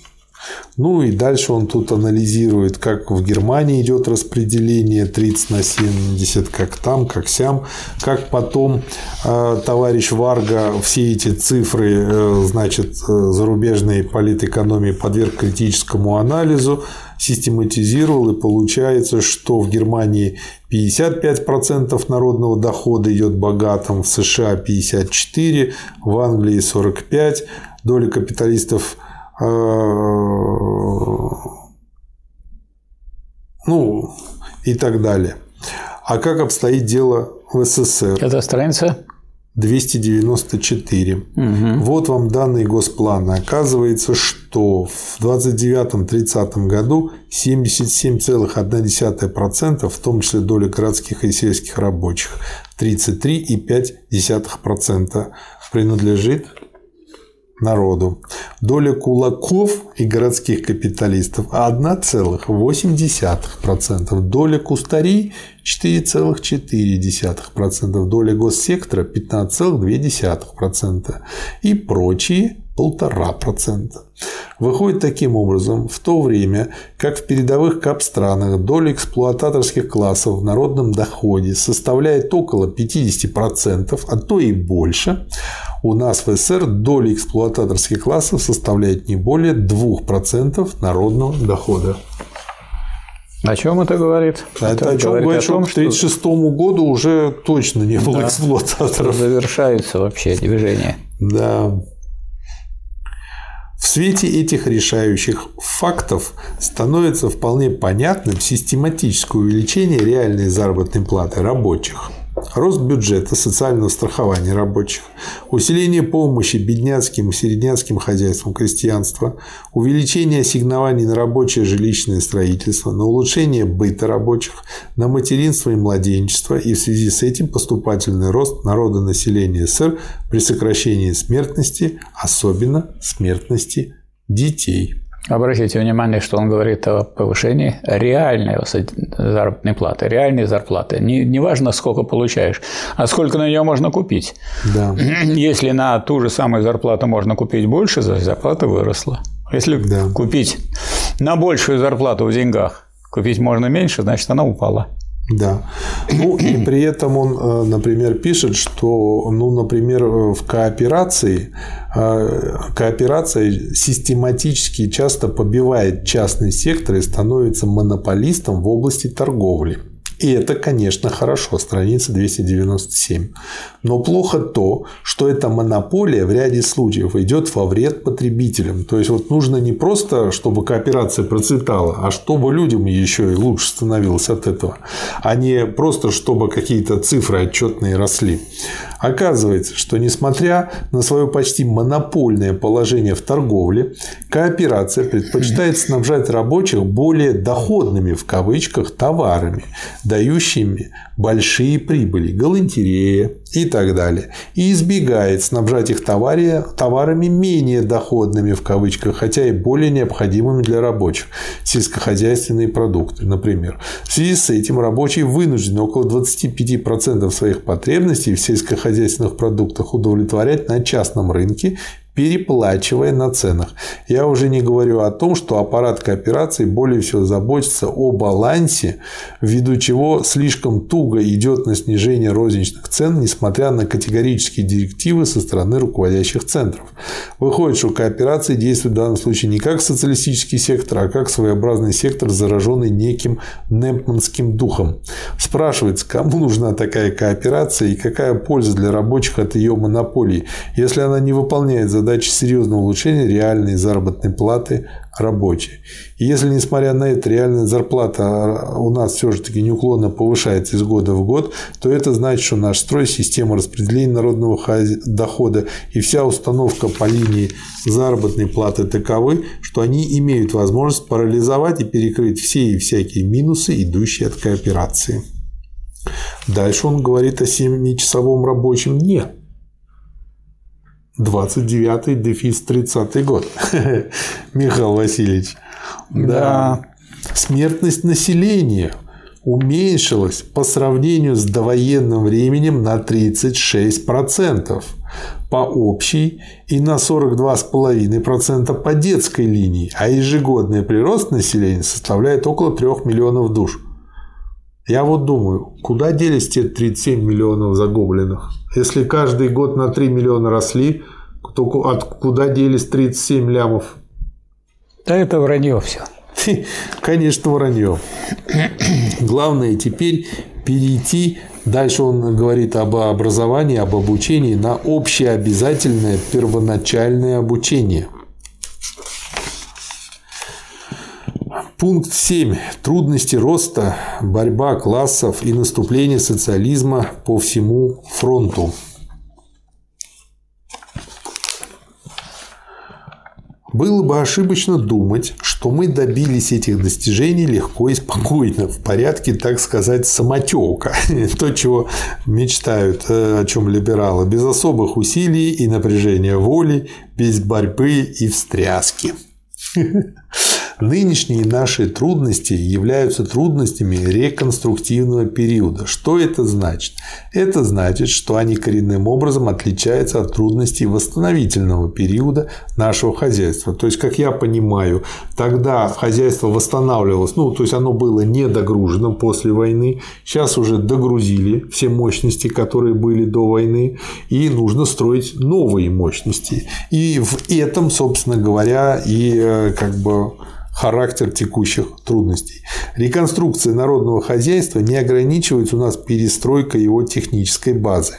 A: Ну и дальше он тут анализирует, как в Германии идет распределение 30 на 70, как там, как сям, как потом э, товарищ Варга все эти цифры, э, значит, э, зарубежной политэкономии подверг критическому анализу, систематизировал, и получается, что в Германии 55% народного дохода идет богатым, в США 54%, в Англии 45%, доля капиталистов э, ну и так далее. А как обстоит дело в СССР?
B: Это страница
A: 294. Угу. Вот вам данные Госплана. Оказывается, что в 29-30 году 77,1%, в том числе доля городских и сельских рабочих, 33,5% принадлежит народу. Доля кулаков и городских капиталистов 1,8%. Доля кустарей 4,4%. Доля госсектора 15,2%. И прочие 1,5%. Выходит таким образом, в то время, как в передовых кап-странах доля эксплуататорских классов в народном доходе составляет около 50%, а то и больше, у нас в СССР доля эксплуататорских классов составляет не более 2% народного дохода.
B: О чем это говорит?
A: Это, это о чем говорит, о том, что к 1936 году уже точно не было да, эксплуататоров.
B: Завершается вообще движение.
A: Да. Свете этих решающих фактов становится вполне понятным систематическое увеличение реальной заработной платы рабочих – рост бюджета социального страхования рабочих, усиление помощи бедняцким и середняцким хозяйствам крестьянства, увеличение ассигнований на рабочее жилищное строительство, на улучшение быта рабочих, на материнство и младенчество и в связи с этим поступательный рост народонаселения СССР при сокращении смертности, особенно смертности детей.
B: Обратите внимание, что он говорит о повышении реальной заработной платы, реальной зарплаты. Не, не важно, сколько получаешь, а сколько на нее можно купить. Да. Если на ту же самую зарплату можно купить больше, зарплата выросла. Если да. купить на большую зарплату в деньгах, купить можно меньше, значит, она упала.
A: Да. Ну и при этом он, э, например, пишет, что, ну, например, в кооперации э, кооперация систематически часто побивает частный сектор и становится монополистом в области торговли. И это, конечно, хорошо, страница 297. Но плохо то, что эта монополия в ряде случаев идет во вред потребителям. То есть вот нужно не просто, чтобы кооперация процветала, а чтобы людям еще и лучше становилось от этого, а не просто, чтобы какие-то цифры отчетные росли. Оказывается, что несмотря на свое почти монопольное положение в торговле, кооперация предпочитает снабжать рабочих более доходными в кавычках товарами, дающими большие прибыли, галантерея и так далее, и избегает снабжать их товаре, товарами менее доходными в кавычках, хотя и более необходимыми для рабочих, сельскохозяйственные продукты, например. В связи с этим рабочие вынуждены около 25% своих потребностей в сельскохозяйственных продуктах удовлетворять на частном рынке переплачивая на ценах. Я уже не говорю о том, что аппарат кооперации более всего заботится о балансе, ввиду чего слишком туго идет на снижение розничных цен, несмотря на категорические директивы со стороны руководящих центров. Выходит, что кооперация действует в данном случае не как социалистический сектор, а как своеобразный сектор, зараженный неким немпманским духом. Спрашивается, кому нужна такая кооперация и какая польза для рабочих от ее монополии, если она не выполняет задачи задача серьезного улучшения реальной заработной платы рабочей. И если, несмотря на это, реальная зарплата у нас все же таки неуклонно повышается из года в год, то это значит, что наш строй, система распределения народного дохода и вся установка по линии заработной платы таковы, что они имеют возможность парализовать и перекрыть все и всякие минусы, идущие от кооперации. Дальше он говорит о 7-часовом рабочем дне. 29-й дефис 30-й год. Михаил Васильевич. Да. да. Смертность населения уменьшилась по сравнению с довоенным временем на 36% по общей и на 42,5% по детской линии, а ежегодный прирост населения составляет около 3 миллионов душ. Я вот думаю, куда делись те 37 миллионов загубленных? Если каждый год на 3 миллиона росли, то куда делись 37 лямов?
B: Да это вранье все.
A: Конечно, вранье. Главное теперь перейти, дальше он говорит об образовании, об обучении на общеобязательное первоначальное обучение – Пункт 7. Трудности роста, борьба классов и наступление социализма по всему фронту. Было бы ошибочно думать, что мы добились этих достижений легко и спокойно, в порядке, так сказать, самотека. То, чего мечтают, э, о чем либералы, без особых усилий и напряжения воли, без борьбы и встряски. Нынешние наши трудности являются трудностями реконструктивного периода. Что это значит? Это значит, что они коренным образом отличаются от трудностей восстановительного периода нашего хозяйства. То есть, как я понимаю, тогда хозяйство восстанавливалось, ну, то есть оно было недогружено после войны, сейчас уже догрузили все мощности, которые были до войны, и нужно строить новые мощности. И в этом, собственно говоря, и э, как бы характер текущих трудностей. Реконструкция народного хозяйства не ограничивается у нас перестройкой его технической базы,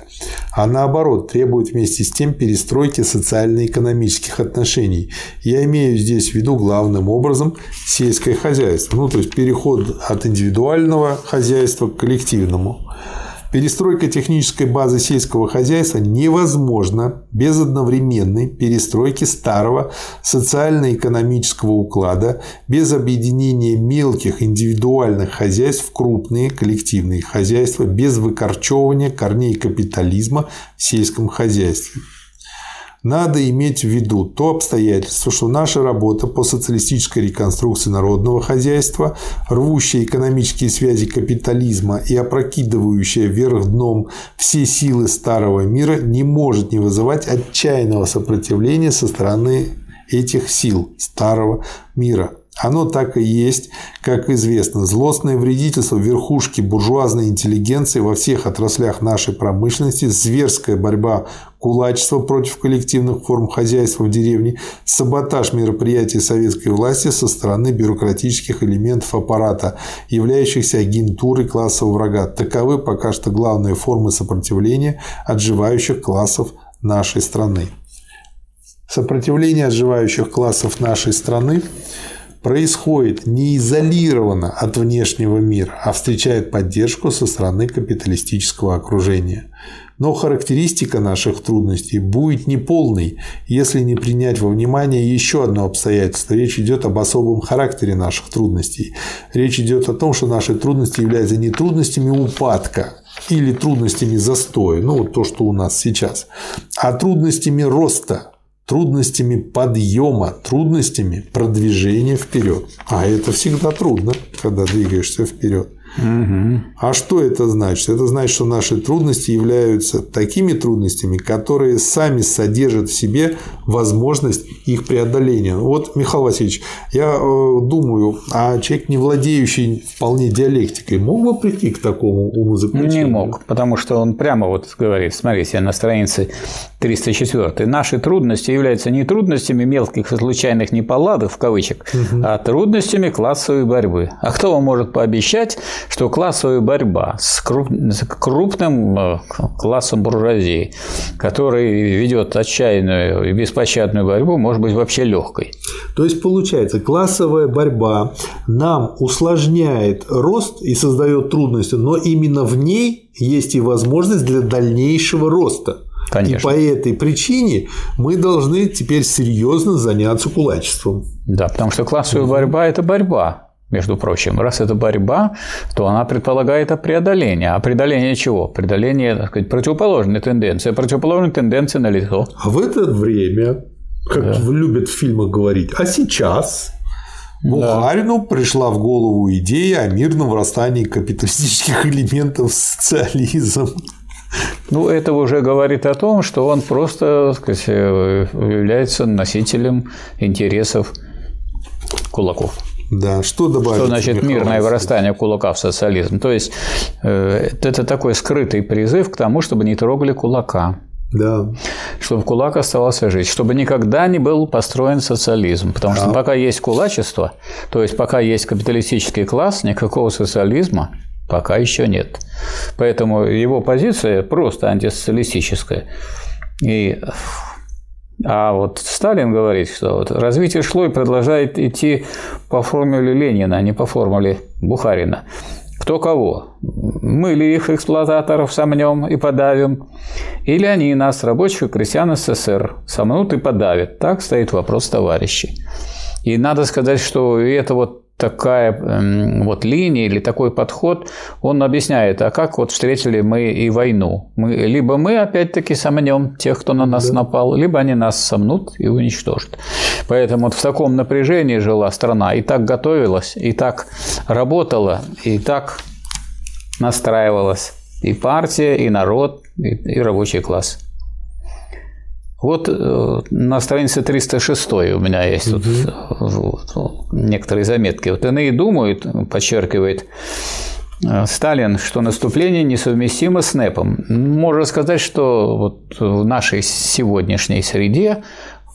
A: а наоборот требует вместе с тем перестройки социально-экономических отношений. Я имею здесь в виду главным образом сельское хозяйство, ну то есть переход от индивидуального хозяйства к коллективному. Перестройка технической базы сельского хозяйства невозможна без одновременной перестройки старого социально-экономического уклада, без объединения мелких индивидуальных хозяйств в крупные коллективные хозяйства, без выкорчевывания корней капитализма в сельском хозяйстве. Надо иметь в виду то обстоятельство, что наша работа по социалистической реконструкции народного хозяйства, рвущая экономические связи капитализма и опрокидывающая вверх дном все силы старого мира, не может не вызывать отчаянного сопротивления со стороны этих сил старого мира. Оно так и есть, как известно, злостное вредительство верхушки буржуазной интеллигенции во всех отраслях нашей промышленности, зверская борьба кулачества против коллективных форм хозяйства в деревне, саботаж мероприятий советской власти со стороны бюрократических элементов аппарата, являющихся агентурой классового врага. Таковы пока что главные формы сопротивления отживающих классов нашей страны. Сопротивление отживающих классов нашей страны происходит не изолированно от внешнего мира, а встречает поддержку со стороны капиталистического окружения. Но характеристика наших трудностей будет неполной, если не принять во внимание еще одно обстоятельство. Речь идет об особом характере наших трудностей. Речь идет о том, что наши трудности являются не трудностями упадка, или трудностями застоя, ну вот то, что у нас сейчас, а трудностями роста, трудностями подъема, трудностями продвижения вперед. А это всегда трудно, когда двигаешься вперед. Угу. А что это значит? Это значит, что наши трудности являются такими трудностями, которые сами содержат в себе возможность их преодоления. Вот, Михаил Васильевич, я э, думаю, а человек, не владеющий вполне диалектикой, мог бы прийти к такому умозаключению?
B: Не мог, потому что он прямо вот говорит, смотрите, на странице 304. Наши трудности являются не трудностями мелких и случайных неполадок, в кавычках, угу. а трудностями классовой борьбы. А кто вам может пообещать, что классовая борьба с, крупным э, классом буржуазии, который ведет отчаянную и беспощадную борьбу, может быть вообще легкой.
A: То есть получается, классовая борьба нам усложняет рост и создает трудности, но именно в ней есть и возможность для дальнейшего роста. Конечно. И по этой причине мы должны теперь серьезно заняться кулачеством.
B: Да, потому что классовая борьба – это борьба между прочим. Раз это борьба, то она предполагает преодоление. А преодоление чего? Преодоление, так сказать, противоположной тенденции. Противоположной тенденции на лицо.
A: А в это время, как да. любят в фильмах говорить, а сейчас Бухарину да. пришла в голову идея о мирном врастании капиталистических элементов в социализм.
B: Ну, это уже говорит о том, что он просто так сказать, является носителем интересов кулаков.
A: Да, что добавить?
B: Что значит мирное вырастание кулака в социализм? То есть э, это такой скрытый призыв к тому, чтобы не трогали кулака.
A: Да.
B: Чтобы кулак оставался жить, чтобы никогда не был построен социализм. Потому да. что пока есть кулачество, то есть пока есть капиталистический класс, никакого социализма пока еще нет. Поэтому его позиция просто антисоциалистическая. И А вот Сталин говорит, что вот развитие шло и продолжает идти по формуле Ленина, а не по формуле Бухарина. Кто кого? Мы ли их, эксплуататоров, сомнем и подавим? Или они нас, рабочих и крестьян СССР, сомнут и подавят? Так стоит вопрос товарищей. И надо сказать, что это вот такая эм, вот линия или такой подход, он объясняет, а как вот встретили мы и войну. Мы, либо мы опять-таки сомнем тех, кто на нас да. напал, либо они нас сомнут и уничтожат. Поэтому вот в таком напряжении жила страна, и так готовилась, и так работала, и так настраивалась и партия, и народ, и, и рабочий класс. Вот э, на странице 306 у меня есть угу. тут вот, некоторые заметки. Вот иные думают, подчеркивает э, Сталин, что наступление несовместимо с НЭПом. Можно сказать, что вот в нашей сегодняшней среде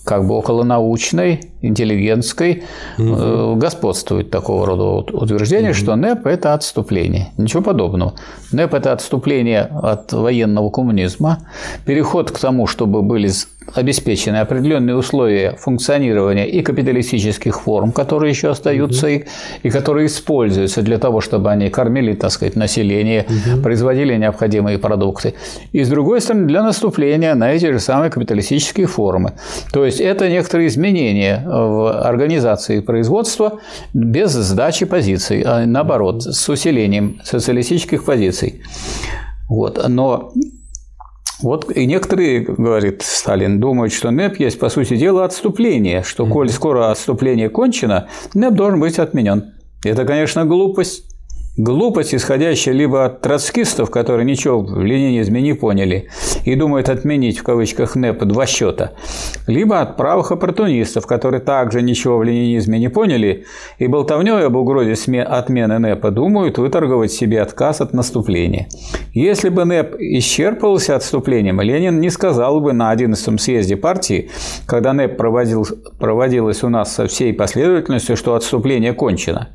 B: как бы околонаучной, интеллигентской, угу. господствует такого рода утверждение, угу. что НЭП – это отступление. Ничего подобного. НЭП – это отступление от военного коммунизма, переход к тому, чтобы были обеспечены определенные условия функционирования и капиталистических форм, которые еще остаются угу. и, и которые используются для того, чтобы они кормили, так сказать, население, угу. производили необходимые продукты. И с другой стороны, для наступления на эти же самые капиталистические формы. То есть это некоторые изменения в организации производства без сдачи позиций, а наоборот, с усилением социалистических позиций. Вот. Но вот и некоторые, говорит Сталин, думают, что НЭП есть, по сути дела, отступление, что, коль скоро отступление кончено, НЭП должен быть отменен. Это, конечно, глупость. Глупость, исходящая либо от троцкистов, которые ничего в ленинизме не поняли и думают отменить в кавычках НЭП два счета, либо от правых оппортунистов, которые также ничего в ленинизме не поняли и болтовней об угрозе отмены НЭПа думают выторговать себе отказ от наступления. Если бы НЭП исчерпывался отступлением, Ленин не сказал бы на 11 съезде партии, когда НЭП проводил, проводилось у нас со всей последовательностью, что отступление кончено.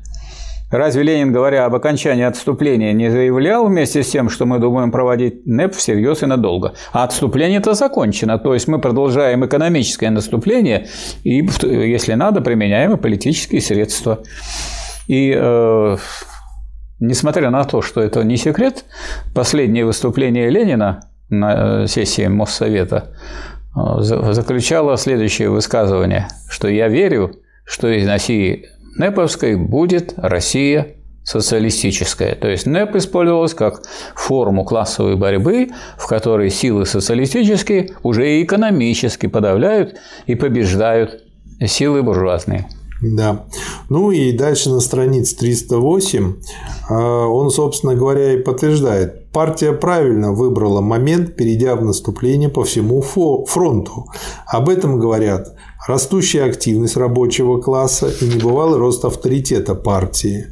B: Разве Ленин, говоря об окончании отступления, не заявлял вместе с тем, что мы думаем проводить НЭП всерьез и надолго? А отступление-то закончено, то есть мы продолжаем экономическое наступление и, если надо, применяем и политические средства. И э, несмотря на то, что это не секрет, последнее выступление Ленина на э, сессии Моссовета э, заключало следующее высказывание, что я верю, что из России НЭПовской будет Россия социалистическая. То есть НЭП использовалась как форму классовой борьбы, в которой силы социалистические уже и экономически подавляют и побеждают силы буржуазные.
A: Да. Ну и дальше на странице 308 а, он, собственно говоря, и подтверждает. Партия правильно выбрала момент, перейдя в наступление по всему фронту. Об этом говорят растущая активность рабочего класса и небывалый рост авторитета партии,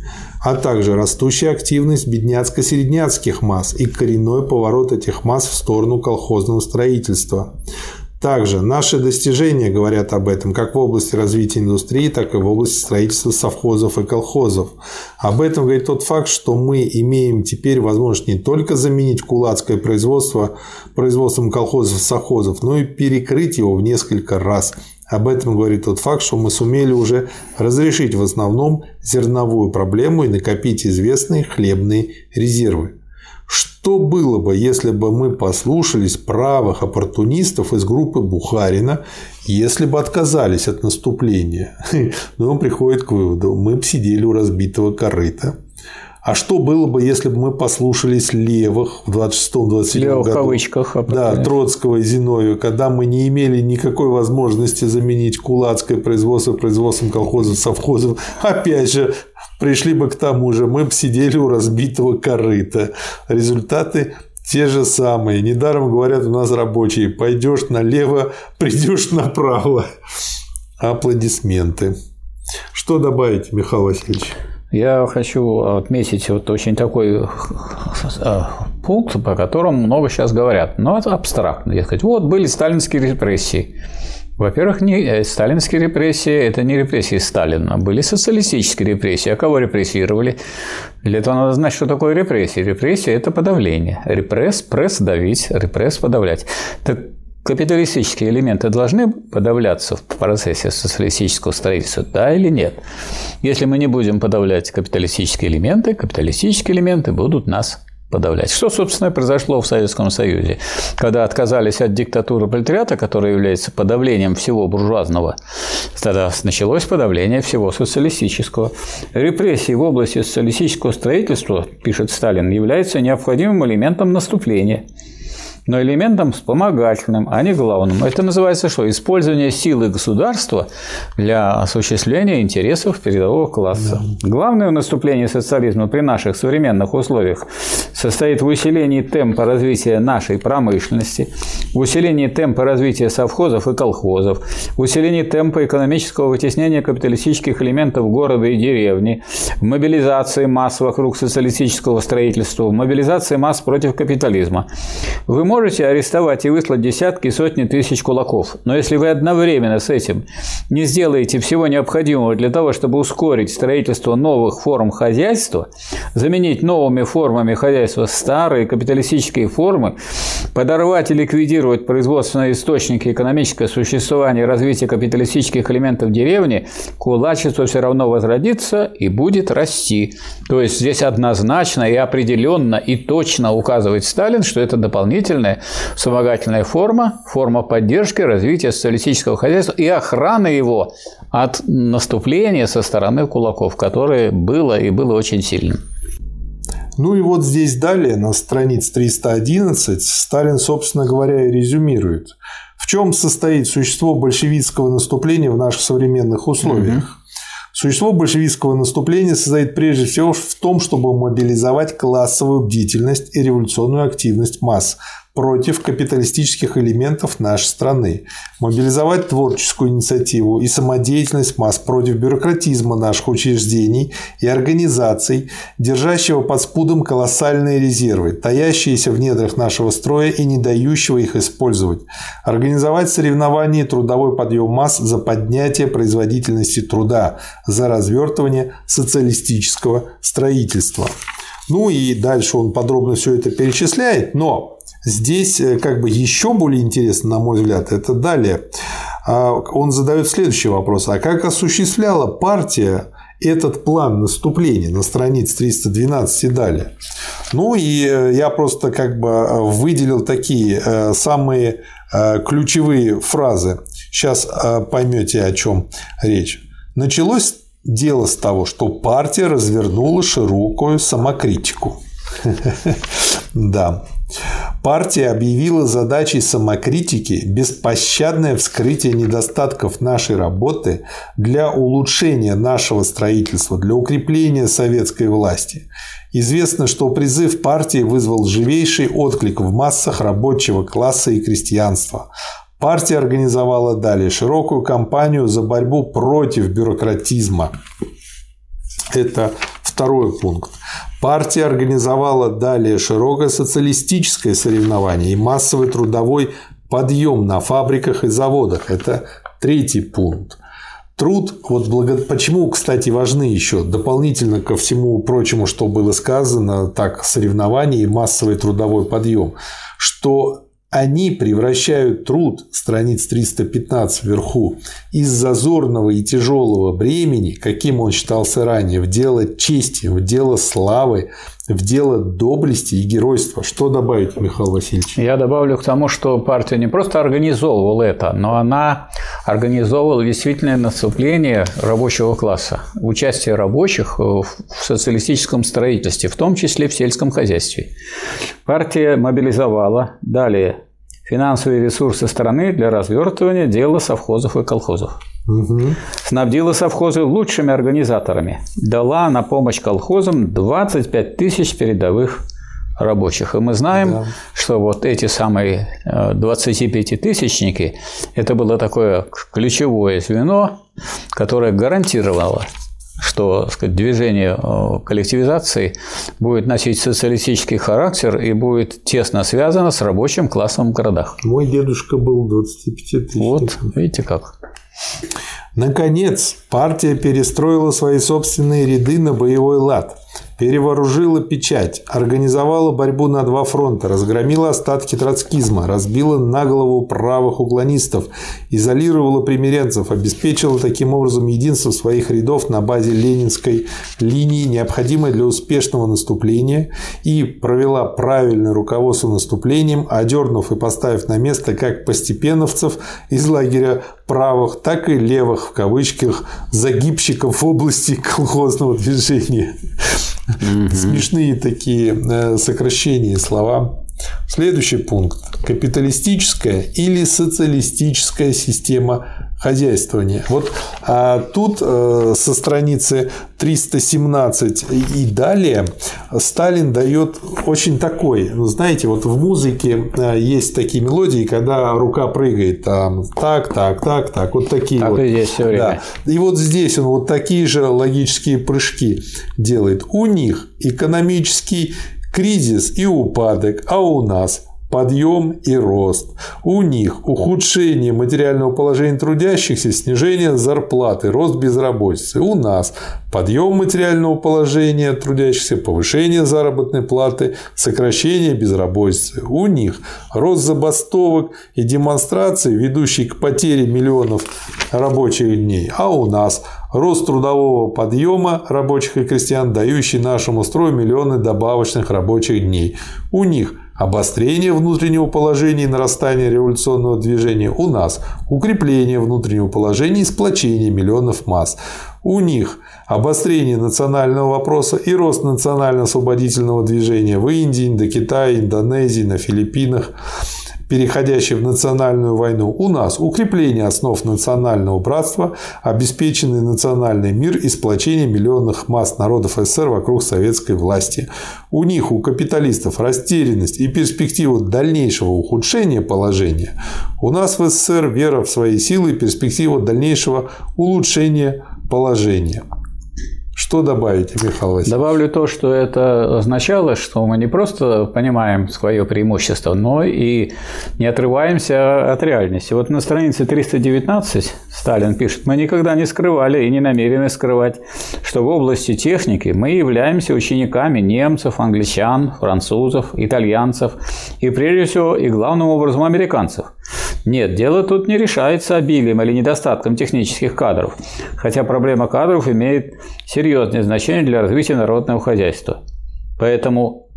A: а также растущая активность бедняцко-середняцких масс и коренной поворот этих масс в сторону колхозного строительства. Также наши достижения говорят об этом как в области развития индустрии, так и в области строительства совхозов и колхозов. Об этом говорит тот факт, что мы имеем теперь возможность не только заменить кулацкое производство производством колхозов и совхозов, но и перекрыть его в несколько раз – об этом говорит тот факт, что мы сумели уже разрешить в основном зерновую проблему и накопить известные хлебные резервы. Что было бы, если бы мы послушались правых оппортунистов из группы Бухарина, если бы отказались от наступления? Но он приходит к выводу, мы бы сидели у разбитого корыта. А что было бы, если бы мы послушались левых в 26-27 году? в
B: кавычках.
A: Да, Троцкого и Зиновьева, когда мы не имели никакой возможности заменить кулацкое производство производством колхозов, совхозов. Опять же, пришли бы к тому же, мы бы сидели у разбитого корыта. Результаты те же самые. Недаром говорят у нас рабочие, пойдешь налево, придешь направо. Аплодисменты. Что добавить, Михаил Васильевич?
B: Я хочу отметить вот очень такой э, пункт, по которому много сейчас говорят, но это абстрактно. Дескать, вот были сталинские репрессии. Во-первых, не, э, сталинские репрессии – это не репрессии Сталина, были социалистические репрессии. А кого репрессировали? Для этого надо знать, что такое репрессии. Репрессия – это подавление. Репресс – пресс – давить, репресс – подавлять. Так капиталистические элементы должны подавляться в процессе социалистического строительства, да или нет? Если мы не будем подавлять капиталистические элементы, капиталистические элементы будут нас подавлять. Что, собственно, произошло в Советском Союзе, когда отказались от диктатуры пролетариата, которая является подавлением всего буржуазного, тогда началось подавление всего социалистического. Репрессии в области социалистического строительства, пишет Сталин, являются необходимым элементом наступления но элементом вспомогательным, а не главным. Это называется что? Использование силы государства для осуществления интересов передового класса. Да. Главное наступление социализма при наших современных условиях состоит в усилении темпа развития нашей промышленности, в усилении темпа развития совхозов и колхозов, в усилении темпа экономического вытеснения капиталистических элементов города и деревни, в мобилизации масс вокруг социалистического строительства, в мобилизации масс против капитализма. Вы можете можете арестовать и выслать десятки сотни тысяч кулаков. Но если вы одновременно с этим не сделаете всего необходимого для того, чтобы ускорить строительство новых форм хозяйства, заменить новыми формами хозяйства старые капиталистические формы, подорвать и ликвидировать производственные источники экономического существования и развития капиталистических элементов деревни, кулачество все равно возродится и будет расти. То есть здесь однозначно и определенно и точно указывает Сталин, что это дополнительное вспомогательная, вспомогательная форма, форма поддержки развития социалистического хозяйства и охраны его от наступления со стороны кулаков, которое было и было очень сильным.
A: Ну и вот здесь далее, на странице 311, Сталин, собственно говоря, и резюмирует. В чем состоит существо большевистского наступления в наших современных условиях? Угу. Существо большевистского наступления состоит прежде всего в том, чтобы мобилизовать классовую бдительность и революционную активность масс, против капиталистических элементов нашей страны, мобилизовать творческую инициативу и самодеятельность масс против бюрократизма наших учреждений и организаций, держащего под спудом колоссальные резервы, таящиеся в недрах нашего строя и не дающего их использовать, организовать соревнования и трудовой подъем масс за поднятие производительности труда, за развертывание социалистического строительства. Ну и дальше он подробно все это перечисляет, но Здесь э, как бы еще более интересно, на мой взгляд, это далее. А, он задает следующий вопрос. А как осуществляла партия этот план наступления на странице 312 и далее? Ну и э, я просто как бы э, выделил такие самые ключевые фразы. Сейчас поймете, о чем речь. Началось дело с того, что партия развернула широкую самокритику. Да. Партия объявила задачей самокритики беспощадное вскрытие недостатков нашей работы для улучшения нашего строительства, для укрепления советской власти. Известно, что призыв партии вызвал живейший отклик в массах рабочего класса и крестьянства. Партия организовала далее широкую кампанию за борьбу против бюрократизма. Это второй пункт. Партия организовала далее широкое социалистическое соревнование и массовый трудовой подъем на фабриках и заводах. Это третий пункт. Труд, вот почему, кстати, важны еще, дополнительно ко всему прочему, что было сказано, так, соревнования и массовый трудовой подъем, что они превращают труд, страниц 315 вверху, из зазорного и тяжелого бремени, каким он считался ранее, в дело чести, в дело славы, в дело доблести и геройства. Что добавить, Михаил Васильевич?
B: Я добавлю к тому, что партия не просто организовывала это, но она организовывала действительное наступление рабочего класса, участие рабочих в социалистическом строительстве, в том числе в сельском хозяйстве. Партия мобилизовала далее финансовые ресурсы страны для развертывания дела совхозов и колхозов. Угу. Снабдила совхозы лучшими организаторами. Дала на помощь колхозам 25 тысяч передовых рабочих. И мы знаем, да. что вот эти самые 25-тысячники э, – это было такое ключевое звено, которое гарантировало что сказать, движение э, коллективизации будет носить социалистический характер и будет тесно связано с рабочим классом в городах.
A: Мой дедушка был 25 тысяч.
B: Вот, видите как.
A: Наконец, партия перестроила свои собственные ряды на боевой лад. Перевооружила печать, организовала борьбу на два фронта, разгромила остатки троцкизма, разбила на голову правых уклонистов, изолировала примиренцев, обеспечила таким образом единство своих рядов на базе ленинской линии, необходимой для успешного наступления, и провела правильное руководство наступлением, одернув и поставив на место как постепеновцев из лагеря правых, так и левых в кавычках загибщиков в области колхозного движения. Смешные такие э, сокращения слова. Следующий пункт. Капиталистическая или социалистическая система хозяйствования. Вот а тут э, со страницы 317 и далее Сталин дает очень такой, ну, знаете, вот в музыке э, есть такие мелодии, когда рука прыгает там так, так, так, так, вот такие
B: так
A: вот.
B: И здесь все время.
A: Да. И вот здесь он вот такие же логические прыжки делает. У них экономический кризис и упадок, а у нас подъем и рост. У них ухудшение материального положения трудящихся, снижение зарплаты, рост безработицы. У нас подъем материального положения трудящихся, повышение заработной платы, сокращение безработицы. У них рост забастовок и демонстраций, ведущий к потере миллионов рабочих дней. А у нас рост трудового подъема рабочих и крестьян, дающий нашему строю миллионы добавочных рабочих дней. У них – Обострение внутреннего положения и нарастание революционного движения у нас, укрепление внутреннего положения и сплочение миллионов масс. У них обострение национального вопроса и рост национально-освободительного движения в Индии, до Индонезии, на Филиппинах переходящей в национальную войну, у нас укрепление основ национального братства, обеспеченный национальный мир и сплочение миллионных масс народов СССР вокруг советской власти. У них, у капиталистов, растерянность и перспектива дальнейшего ухудшения положения. У нас в СССР вера в свои силы и перспектива дальнейшего улучшения положения. Что добавить, Михаил Васильевич?
B: Добавлю то, что это означало, что мы не просто понимаем свое преимущество, но и не отрываемся от реальности. Вот на странице 319 Сталин пишет, мы никогда не скрывали и не намерены скрывать, что в области техники мы являемся учениками немцев, англичан, французов, итальянцев и прежде всего и главным образом американцев. Нет, дело тут не решается обилием или недостатком технических кадров, хотя проблема кадров имеет серьезное значение для развития народного хозяйства. Поэтому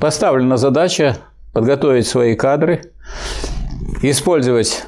B: поставлена задача подготовить свои кадры, использовать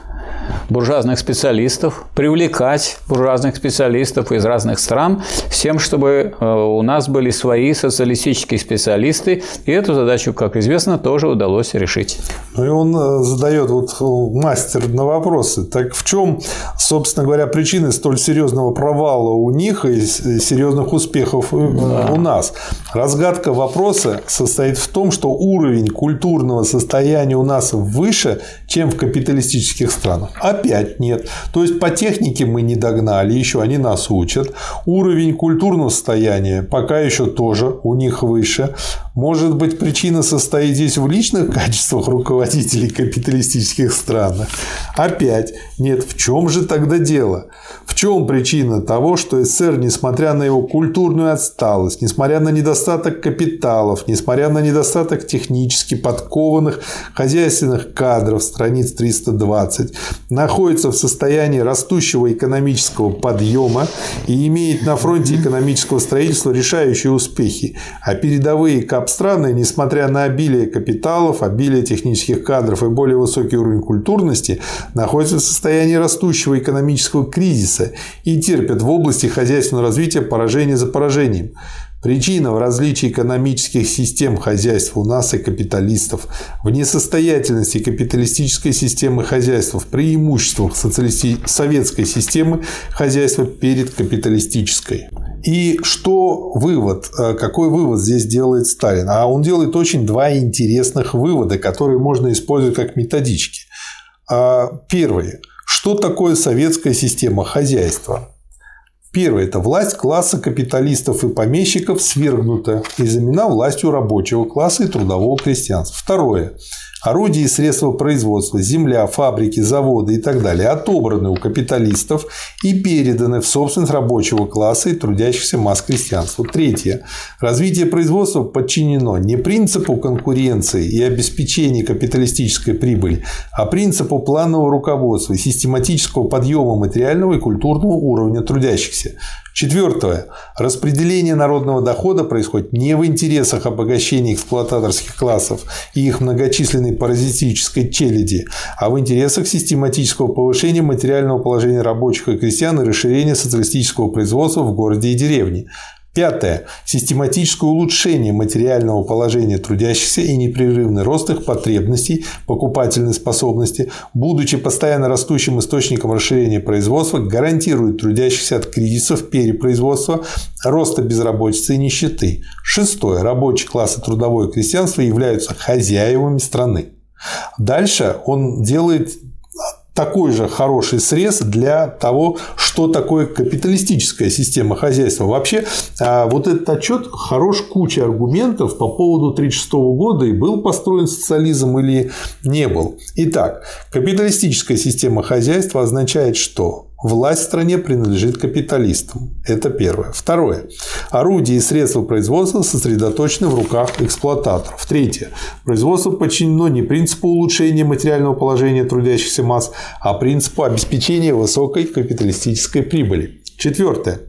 B: буржуазных специалистов, привлекать буржуазных специалистов из разных стран, с тем, чтобы э, у нас были свои социалистические специалисты. И эту задачу, как известно, тоже удалось решить.
A: Ну и он э, задает вот э, мастер на вопросы. Так в чем, собственно говоря, причины столь серьезного провала у них и серьезных успехов да. у нас? Разгадка вопроса состоит в том, что уровень культурного состояния у нас выше, чем в капиталистических странах. Опять нет. То есть по технике мы не догнали, еще они нас учат. Уровень культурного состояния пока еще тоже у них выше. Может быть, причина состоит здесь в личных качествах руководителей капиталистических стран? Опять нет. В чем же тогда дело? В чем причина того, что СССР, несмотря на его культурную отсталость, несмотря на недостаток капиталов, несмотря на недостаток технически подкованных хозяйственных кадров, страниц 320, находится в состоянии растущего экономического подъема и имеет на фронте экономического строительства решающие успехи, а передовые капстраны, несмотря на обилие капиталов, обилие технических кадров и более высокий уровень культурности, находятся в состоянии растущего экономического кризиса и терпят в области хозяйственного развития поражение за поражением. Причина в различии экономических систем хозяйства у нас и капиталистов, в несостоятельности капиталистической системы хозяйства, в преимуществах социалисти... советской системы хозяйства перед капиталистической. И что вывод? Э, какой вывод здесь делает Сталин? А он делает очень два интересных вывода, которые можно использовать как методички. А, первый. Что такое советская система хозяйства? Первое – это власть класса капиталистов и помещиков свергнута и заменена властью рабочего класса и трудового крестьянства. Второе орудия и средства производства, земля, фабрики, заводы и так далее отобраны у капиталистов и переданы в собственность рабочего класса и трудящихся масс крестьянству. Третье. Развитие производства подчинено не принципу конкуренции и обеспечения капиталистической прибыли, а принципу планового руководства и систематического подъема материального и культурного уровня трудящихся. Четвертое. Распределение народного дохода происходит не в интересах обогащения эксплуататорских классов и их многочисленной паразитической челяди, а в интересах систематического повышения материального положения рабочих и крестьян и расширения социалистического производства в городе и деревне. Пятое. Систематическое улучшение материального положения трудящихся и непрерывный рост их потребностей, покупательной способности, будучи постоянно растущим источником расширения производства, гарантирует трудящихся от кризисов, перепроизводства, роста безработицы и нищеты. Шестое. Рабочий класс и трудовое крестьянство являются хозяевами страны. Дальше он делает такой же хороший срез для того, что такое капиталистическая система хозяйства. Вообще, а, вот этот отчет хорош куча аргументов по поводу 1936 года и был построен социализм или не был. Итак, капиталистическая система хозяйства означает, что Власть в стране принадлежит капиталистам. Это первое. Второе. Орудия и средства производства сосредоточены в руках эксплуататоров. Третье. Производство подчинено не принципу улучшения материального положения трудящихся масс, а принципу обеспечения высокой капиталистической прибыли. Четвертое.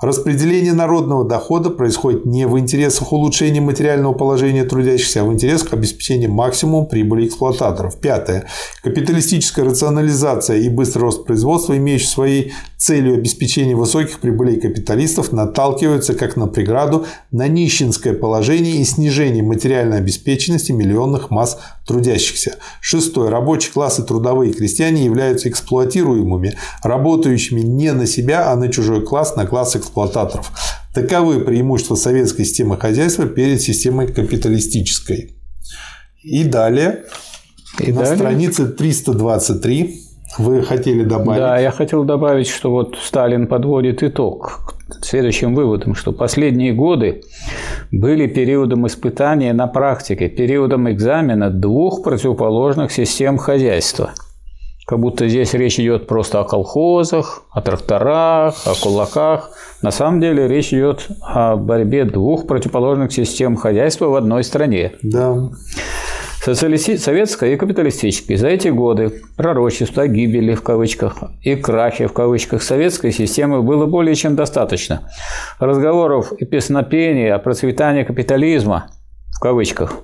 A: Распределение народного дохода происходит не в интересах улучшения материального положения трудящихся, а в интересах обеспечения максимума прибыли эксплуататоров. Пятое. Капиталистическая рационализация и быстрый рост производства, имеющий своей целью обеспечения высоких прибылей капиталистов, наталкиваются как на преграду на нищенское положение и снижение материальной обеспеченности миллионных масс трудящихся. Шестое. Рабочий класс и трудовые крестьяне являются эксплуатируемыми, работающими не на себя, а на чужой класс, на класс эксплуататоров. Таковы преимущества советской системы хозяйства перед системой капиталистической. И далее, и на далее? странице 323 вы хотели добавить?
B: Да, я хотел добавить, что вот Сталин подводит итог следующим выводом, что последние годы были периодом испытания на практике, периодом экзамена двух противоположных систем хозяйства. Как будто здесь речь идет просто о колхозах, о тракторах, о кулаках. На самом деле речь идет о борьбе двух противоположных систем хозяйства в одной стране.
A: Да.
B: Социалисти... И капиталистическая. За эти годы пророчества гибели в кавычках и крахи в кавычках советской системы было более чем достаточно. Разговоров и песнопения о процветании капитализма в кавычках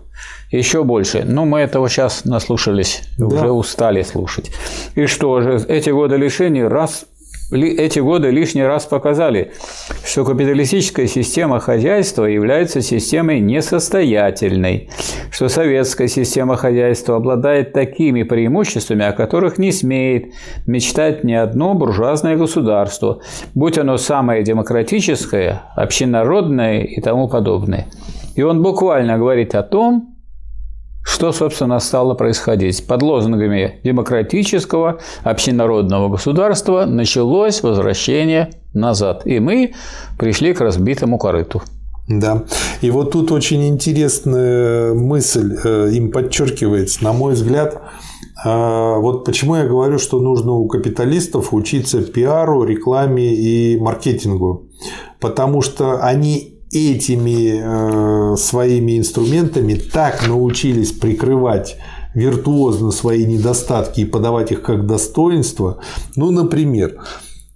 B: еще больше. Но мы этого сейчас наслушались, да. уже устали слушать. И что же, эти годы лишений раз эти годы лишний раз показали, что капиталистическая система хозяйства является системой несостоятельной, что советская система хозяйства обладает такими преимуществами, о которых не смеет мечтать ни одно буржуазное государство, будь оно самое демократическое, общенародное и тому подобное. И он буквально говорит о том, что, собственно, стало происходить? Под лозунгами демократического общенародного государства началось возвращение назад. И мы пришли к разбитому корыту.
A: Да. И вот тут очень интересная мысль э, им подчеркивается, на мой взгляд. Э, вот почему я говорю, что нужно у капиталистов учиться пиару, рекламе и маркетингу. Потому что они этими э, своими инструментами так научились прикрывать виртуозно свои недостатки и подавать их как достоинство. Ну, например,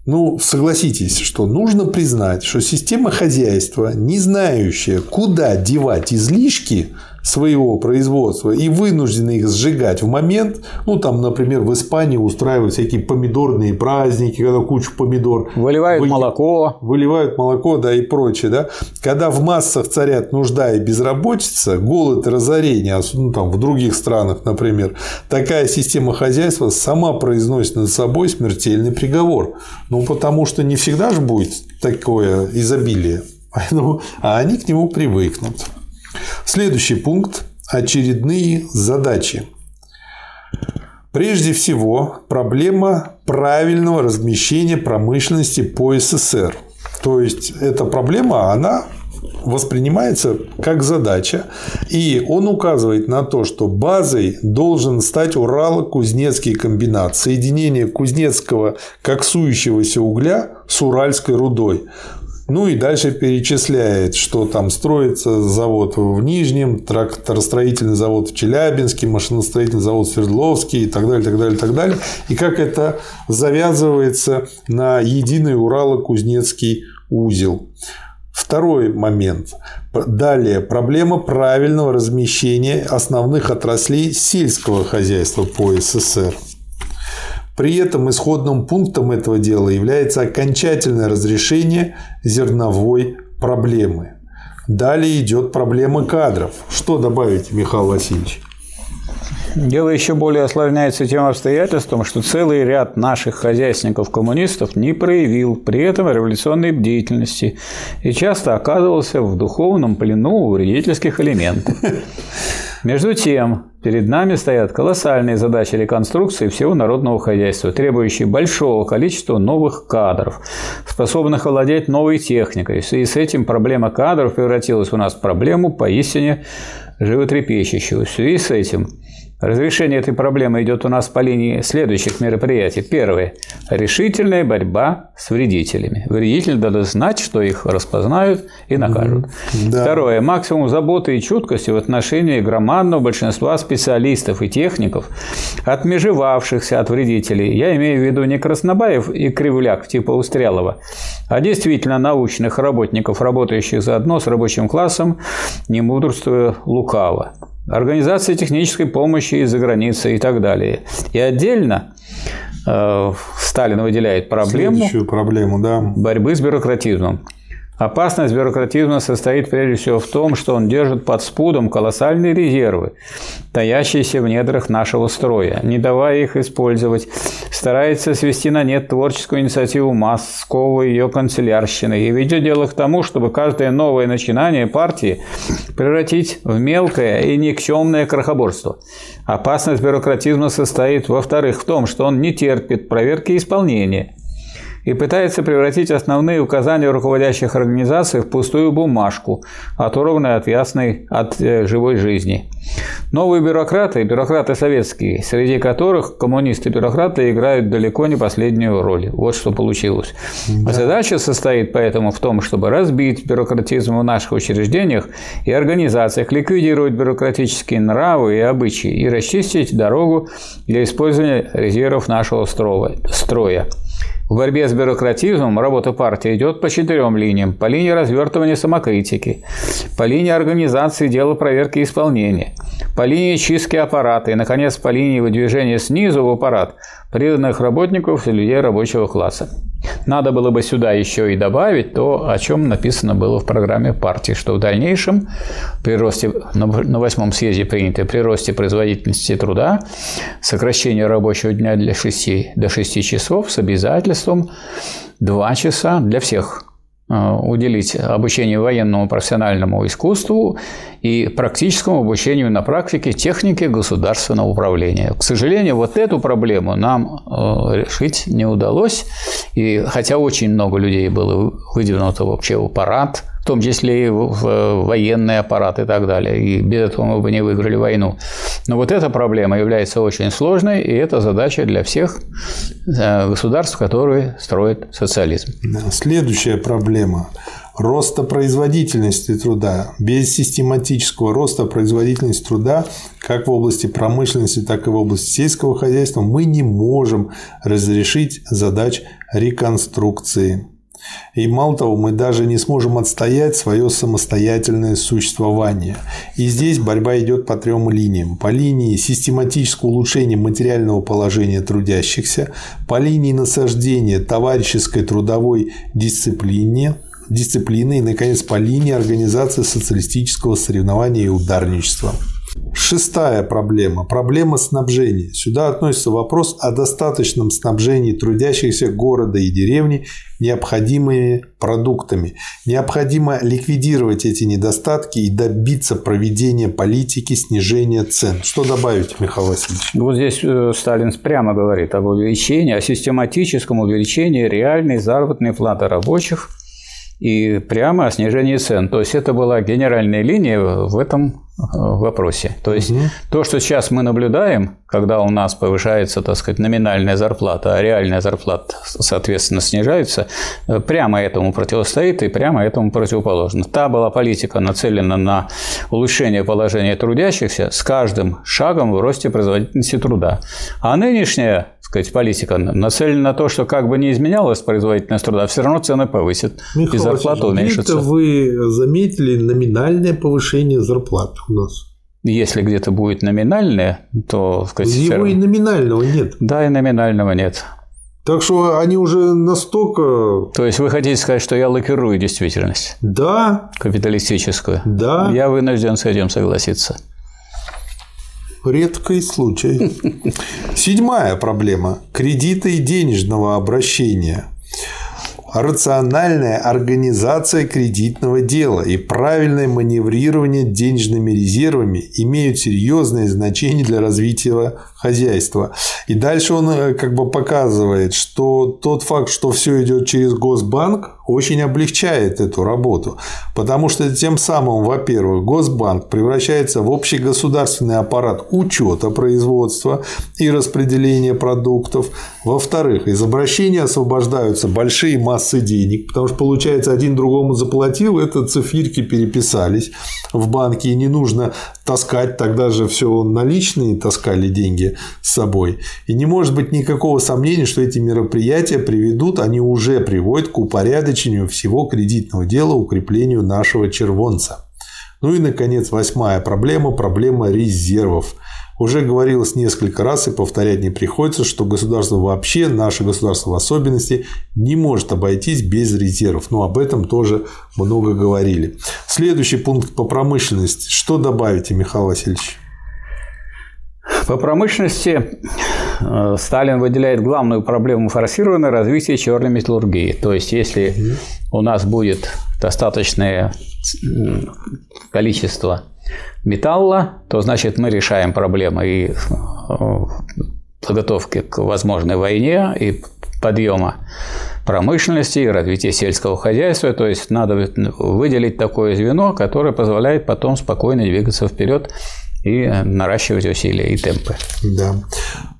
A: ну, согласитесь, что нужно признать, что система хозяйства, не знающая, куда девать излишки, своего производства и вынуждены их сжигать в момент, ну там, например, в Испании устраивают всякие помидорные праздники, когда кучу помидор
B: выливают вы... молоко,
A: выливают молоко, да и прочее, да, когда в массах царят нужда и безработица, голод и разорение, ну там в других странах, например, такая система хозяйства сама произносит над собой смертельный приговор, ну потому что не всегда же будет такое изобилие, поэтому, а они к нему привыкнут. Следующий пункт – очередные задачи. Прежде всего, проблема правильного размещения промышленности по СССР. То есть, эта проблема, она воспринимается как задача, и он указывает на то, что базой должен стать Урало-Кузнецкий комбинат, соединение кузнецкого коксующегося угля с уральской рудой. Ну и дальше перечисляет, что там строится завод в Нижнем, тракторостроительный завод в Челябинске, машиностроительный завод в Свердловске и так далее, так далее, так далее. И как это завязывается на единый Урало-Кузнецкий узел. Второй момент. Далее. Проблема правильного размещения основных отраслей сельского хозяйства по СССР. При этом исходным пунктом этого дела является окончательное разрешение зерновой проблемы. Далее идет проблема кадров. Что добавить, Михаил Васильевич?
B: Дело еще более осложняется тем обстоятельством, что целый ряд наших хозяйственников-коммунистов не проявил при этом революционной бдительности и часто оказывался в духовном плену у вредительских элементов. Между тем, перед нами стоят колоссальные задачи реконструкции всего народного хозяйства, требующие большого количества новых кадров, способных овладеть новой техникой. И с этим проблема кадров превратилась у нас в проблему поистине животрепещущую. В связи с этим Разрешение этой проблемы идет у нас по линии следующих мероприятий. Первое. Решительная борьба с вредителями. Вредители должны знать, что их распознают и накажут. Да. Второе. Максимум заботы и чуткости в отношении громадного большинства специалистов и техников, отмежевавшихся от вредителей. Я имею в виду не Краснобаев и Кривляк типа Устрялова, а действительно научных работников, работающих заодно с рабочим классом, не мудрствуя лукаво организация технической помощи из-за границы и так далее. И отдельно э, Сталин выделяет проблему,
A: Следующую проблему да.
B: борьбы с бюрократизмом. Опасность бюрократизма состоит прежде всего в том, что он держит под спудом колоссальные резервы, таящиеся в недрах нашего строя, не давая их использовать, старается свести на нет творческую инициативу масс, сковывая ее канцелярщиной и ведет дело к тому, чтобы каждое новое начинание партии превратить в мелкое и никчемное крохоборство. Опасность бюрократизма состоит, во-вторых, в том, что он не терпит проверки исполнения – и пытается превратить основные указания руководящих организаций в пустую бумажку, оторванную от ясной, от э, живой жизни. Новые бюрократы, бюрократы советские, среди которых коммунисты-бюрократы играют далеко не последнюю роль. Вот что получилось. Да. Задача состоит поэтому в том, чтобы разбить бюрократизм в наших учреждениях и организациях, ликвидировать бюрократические нравы и обычаи и расчистить дорогу для использования резервов нашего строя. В борьбе с бюрократизмом работа партии идет по четырем линиям. По линии развертывания самокритики, по линии организации дела проверки исполнения, по линии чистки аппарата. И, наконец, по линии выдвижения снизу в аппарат преданных работников и людей рабочего класса. Надо было бы сюда еще и добавить то, о чем написано было в программе партии, что в дальнейшем при росте, на восьмом съезде принято при росте производительности труда сокращение рабочего дня для 6, до 6 часов с обязательством 2 часа для всех уделить обучению военному профессиональному искусству и практическому обучению на практике техники государственного управления. К сожалению, вот эту проблему нам э, решить не удалось, и хотя очень много людей было выдвинуто вообще в аппарат – том числе и в военный аппарат и так далее. И без этого мы бы не выиграли войну. Но вот эта проблема является очень сложной, и это задача для всех э, государств, которые строят социализм.
A: Следующая проблема роста производительности труда. Без систематического роста производительности труда как в области промышленности, так и в области сельского хозяйства мы не можем разрешить задач реконструкции. И мало того, мы даже не сможем отстоять свое самостоятельное существование. И здесь борьба идет по трем линиям. По линии систематического улучшения материального положения трудящихся, по линии насаждения товарищеской трудовой дисциплине, дисциплины и, наконец, по линии организации социалистического соревнования и ударничества. Шестая проблема – проблема снабжения. Сюда относится вопрос о достаточном снабжении трудящихся города и деревни необходимыми продуктами. Необходимо ликвидировать эти недостатки и добиться проведения политики снижения цен. Что добавить, Михаил Васильевич?
B: Вот здесь э, Сталин прямо говорит об увеличении, о систематическом увеличении реальной заработной платы рабочих и прямо о снижении цен. То есть это была генеральная линия в этом э, вопросе. То есть угу. то, что сейчас мы наблюдаем, когда у нас повышается, так сказать, номинальная зарплата, а реальная зарплата, соответственно, снижается, э, прямо этому противостоит и прямо этому противоположно. Та была политика нацелена на улучшение положения трудящихся с каждым шагом в росте производительности труда. А нынешняя сказать, политика нацелена на то, что как бы не изменялась производительность труда, все равно цены повысят Михаил и зарплата уменьшится.
A: вы заметили номинальное повышение зарплат у нас?
B: Если где-то будет номинальное, то...
A: Сказать, Его и номинального нет.
B: Да, и номинального нет.
A: Так что они уже настолько...
B: То есть вы хотите сказать, что я лакирую действительность?
A: Да.
B: Капиталистическую?
A: Да.
B: Я вынужден с этим согласиться.
A: Редкий случай. Седьмая проблема – кредиты денежного обращения рациональная организация кредитного дела и правильное маневрирование денежными резервами имеют серьезное значение для развития хозяйства. И дальше он э, как бы показывает, что тот факт, что все идет через Госбанк, очень облегчает эту работу, потому что тем самым, во-первых, Госбанк превращается в общегосударственный аппарат учета производства и распределения продуктов, во-вторых, из обращения освобождаются большие массы денег, потому что получается один другому заплатил, это цифирки переписались в банке, и не нужно таскать, тогда же все наличные таскали деньги с собой. И не может быть никакого сомнения, что эти мероприятия приведут, они уже приводят к упорядочению всего кредитного дела, укреплению нашего червонца. Ну и, наконец, восьмая проблема – проблема резервов. Уже говорилось несколько раз и повторять не приходится, что государство вообще, наше государство в особенности, не может обойтись без резервов. Но об этом тоже много говорили. Следующий пункт по промышленности. Что добавите, Михаил Васильевич?
B: По промышленности э, Сталин выделяет главную проблему форсированное развитие черной металлургии. То есть, если у нас будет достаточное количество металла, то значит мы решаем проблемы и э, подготовки к возможной войне и подъема промышленности и развития сельского хозяйства. То есть надо выделить такое звено, которое позволяет потом спокойно двигаться вперед и наращивать усилия и темпы.
A: Да.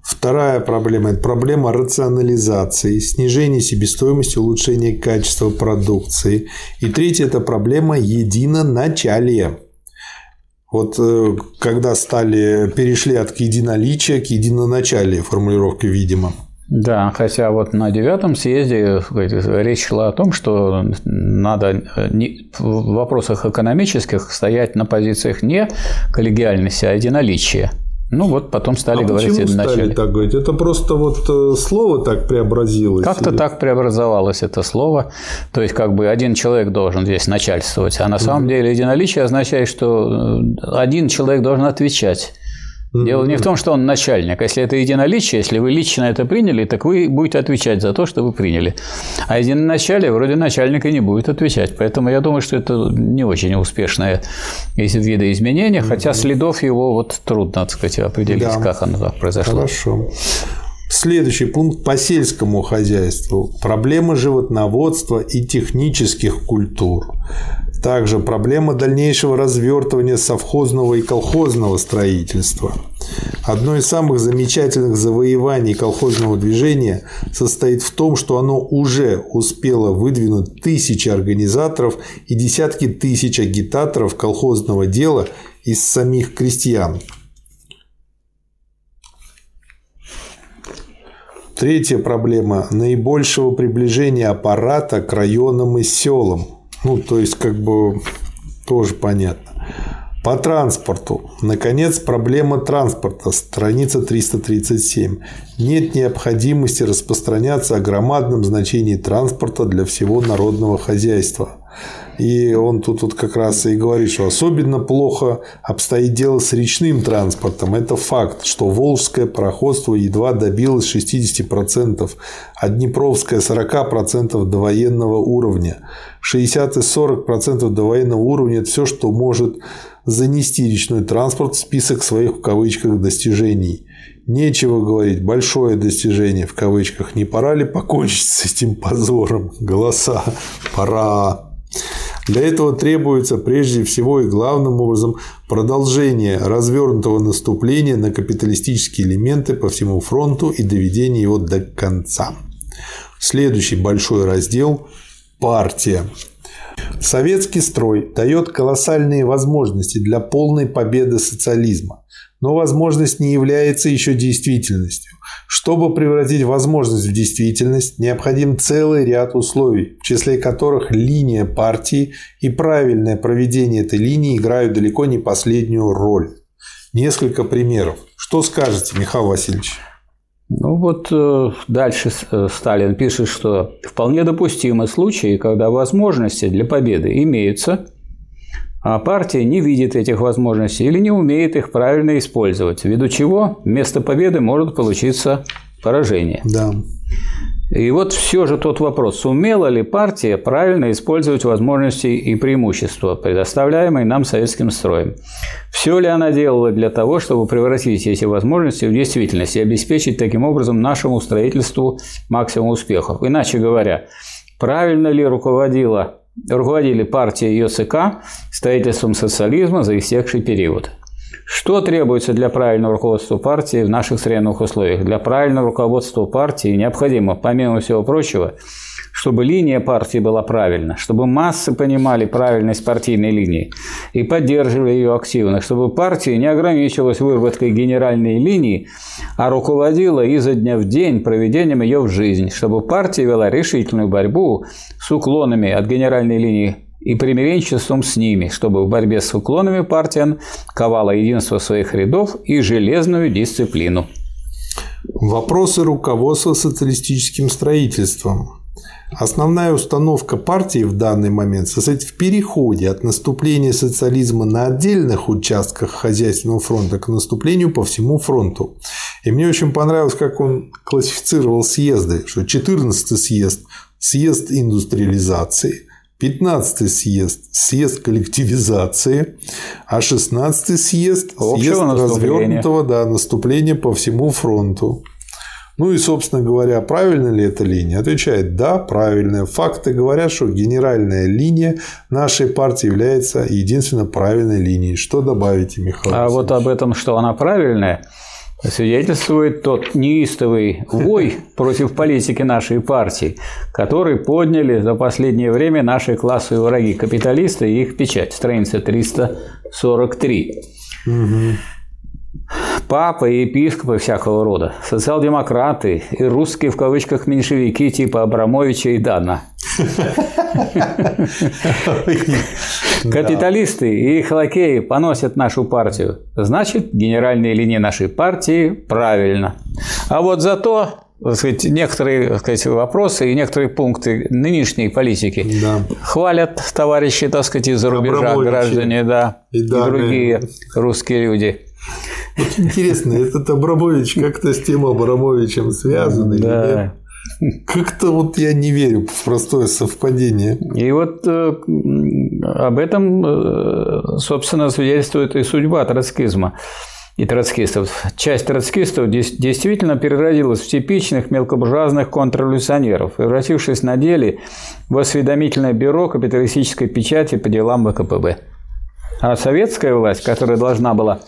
A: Вторая проблема – это проблема рационализации, снижения себестоимости, улучшения качества продукции. И третья – это проблема единоначалия. Вот э, когда стали, перешли от единоличия к единоначалию формулировки, видимо.
B: Да, хотя вот на девятом съезде речь шла о том, что надо э, в вопросах экономических стоять на позициях не коллегиальности, а единоличия. Ну вот потом стали а говорить
A: почему стали так говорить? Это просто вот э, слово так преобразилось?
B: Как-то или? так преобразовалось это слово. То есть как бы один человек должен здесь начальствовать, а на самом угу. деле единоличие означает, что э, один человек должен отвечать. Дело не в том, что он начальник. Если это единоличие, если вы лично это приняли, так вы будете отвечать за то, что вы приняли. А единоначалие вроде начальника не будет отвечать. Поэтому я думаю, что это не очень успешное видоизменение, хотя следов его вот трудно, так сказать, определить, да. как оно так произошло.
A: Хорошо. Следующий пункт по сельскому хозяйству. Проблемы животноводства и технических культур. Также проблема дальнейшего развертывания совхозного и колхозного строительства. Одно из самых замечательных завоеваний колхозного движения состоит в том, что оно уже успело выдвинуть тысячи организаторов и десятки тысяч агитаторов колхозного дела из самих крестьян. Третья проблема – наибольшего приближения аппарата к районам и селам – ну, то есть, как бы тоже понятно. По транспорту. Наконец, проблема транспорта. Страница 337. Нет необходимости распространяться о громадном значении транспорта для всего народного хозяйства. И он тут вот как раз и говорит, что особенно плохо обстоит дело с речным транспортом. Это факт, что Волжское пароходство едва добилось 60%, а Днепровское 40% до военного уровня. 60 и 40% до военного уровня – это все, что может занести речной транспорт в список своих в кавычках достижений. Нечего говорить, большое достижение в кавычках. Не пора ли покончить с этим позором? Голоса. Пора. Для этого требуется прежде всего и главным образом продолжение развернутого наступления на капиталистические элементы по всему фронту и доведение его до конца. Следующий большой раздел – партия. Советский строй дает колоссальные возможности для полной победы социализма, но возможность не является еще действительностью. Чтобы превратить возможность в действительность, необходим целый ряд условий, в числе которых линия партии и правильное проведение этой линии играют далеко не последнюю роль. Несколько примеров. Что скажете, Михаил Васильевич?
B: Ну вот э, дальше э, Сталин пишет, что вполне допустимы случаи, когда возможности для победы имеются, а партия не видит этих возможностей или не умеет их правильно использовать, ввиду чего вместо победы может получиться поражение.
A: Да.
B: И вот все же тот вопрос, сумела ли партия правильно использовать возможности и преимущества, предоставляемые нам советским строем. Все ли она делала для того, чтобы превратить эти возможности в действительность и обеспечить таким образом нашему строительству максимум успехов. Иначе говоря, правильно ли руководила руководили партией ЦК строительством социализма за истекший период. Что требуется для правильного руководства партии в наших современных условиях? Для правильного руководства партии необходимо, помимо всего прочего, чтобы линия партии была правильна, чтобы массы понимали правильность партийной линии и поддерживали ее активно, чтобы партия не ограничивалась выработкой генеральной линии, а руководила изо дня в день проведением ее в жизнь, чтобы партия вела решительную борьбу с уклонами от генеральной линии и примиренчеством с ними, чтобы в борьбе с уклонами партия ковала единство своих рядов и железную дисциплину.
A: Вопросы руководства социалистическим строительством. Основная установка партии в данный момент состоит в переходе от наступления социализма на отдельных участках хозяйственного фронта к наступлению по всему фронту. И мне очень понравилось, как он классифицировал съезды, что 14 съезд – съезд индустриализации, 15 съезд – съезд коллективизации, а 16 съезд – съезд развернутого да, наступления по всему фронту. Ну и, собственно говоря, правильно ли эта линия? Отвечает да, правильная. Факты говорят, что генеральная линия нашей партии является единственно правильной линией. Что добавите, Михаил?
B: А вот об этом, что она правильная, свидетельствует тот неистовый вой против политики нашей партии, который подняли за последнее время наши классовые враги капиталисты и их печать. Страница 343. Угу папы и епископы всякого рода, социал-демократы и русские в кавычках меньшевики типа Абрамовича и Дана. Капиталисты и их лакеи поносят нашу партию. Значит, генеральные линии нашей партии правильно. А вот зато так сказать, некоторые так сказать, вопросы и некоторые пункты нынешней политики да. хвалят товарищи, так сказать, из-за рубежа, граждане, да, и, и другие русские люди.
A: Вот интересно, этот Абрамович как-то с тем Абрамовичем связан или нет? Как-то вот я не верю в простое совпадение.
B: И вот э, об этом, э, собственно, свидетельствует и судьба троцкизма и троцкистов. Часть троцкистов действительно переродилась в типичных мелкобуржуазных контрреволюционеров, превратившись на деле в осведомительное бюро капиталистической печати по делам ВКПБ. А советская власть, которая должна была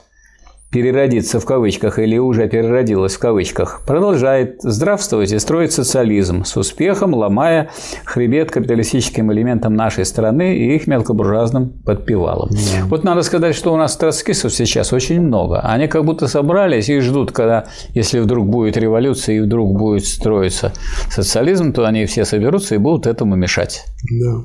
B: переродиться в кавычках или уже переродилась в кавычках, продолжает здравствовать и строить социализм с успехом, ломая хребет капиталистическим элементам нашей страны и их мелкобуржуазным подпевалам. Да. Вот надо сказать, что у нас троцкистов сейчас очень много. Они как будто собрались и ждут, когда, если вдруг будет революция и вдруг будет строиться социализм, то они все соберутся и будут этому мешать.
A: Да.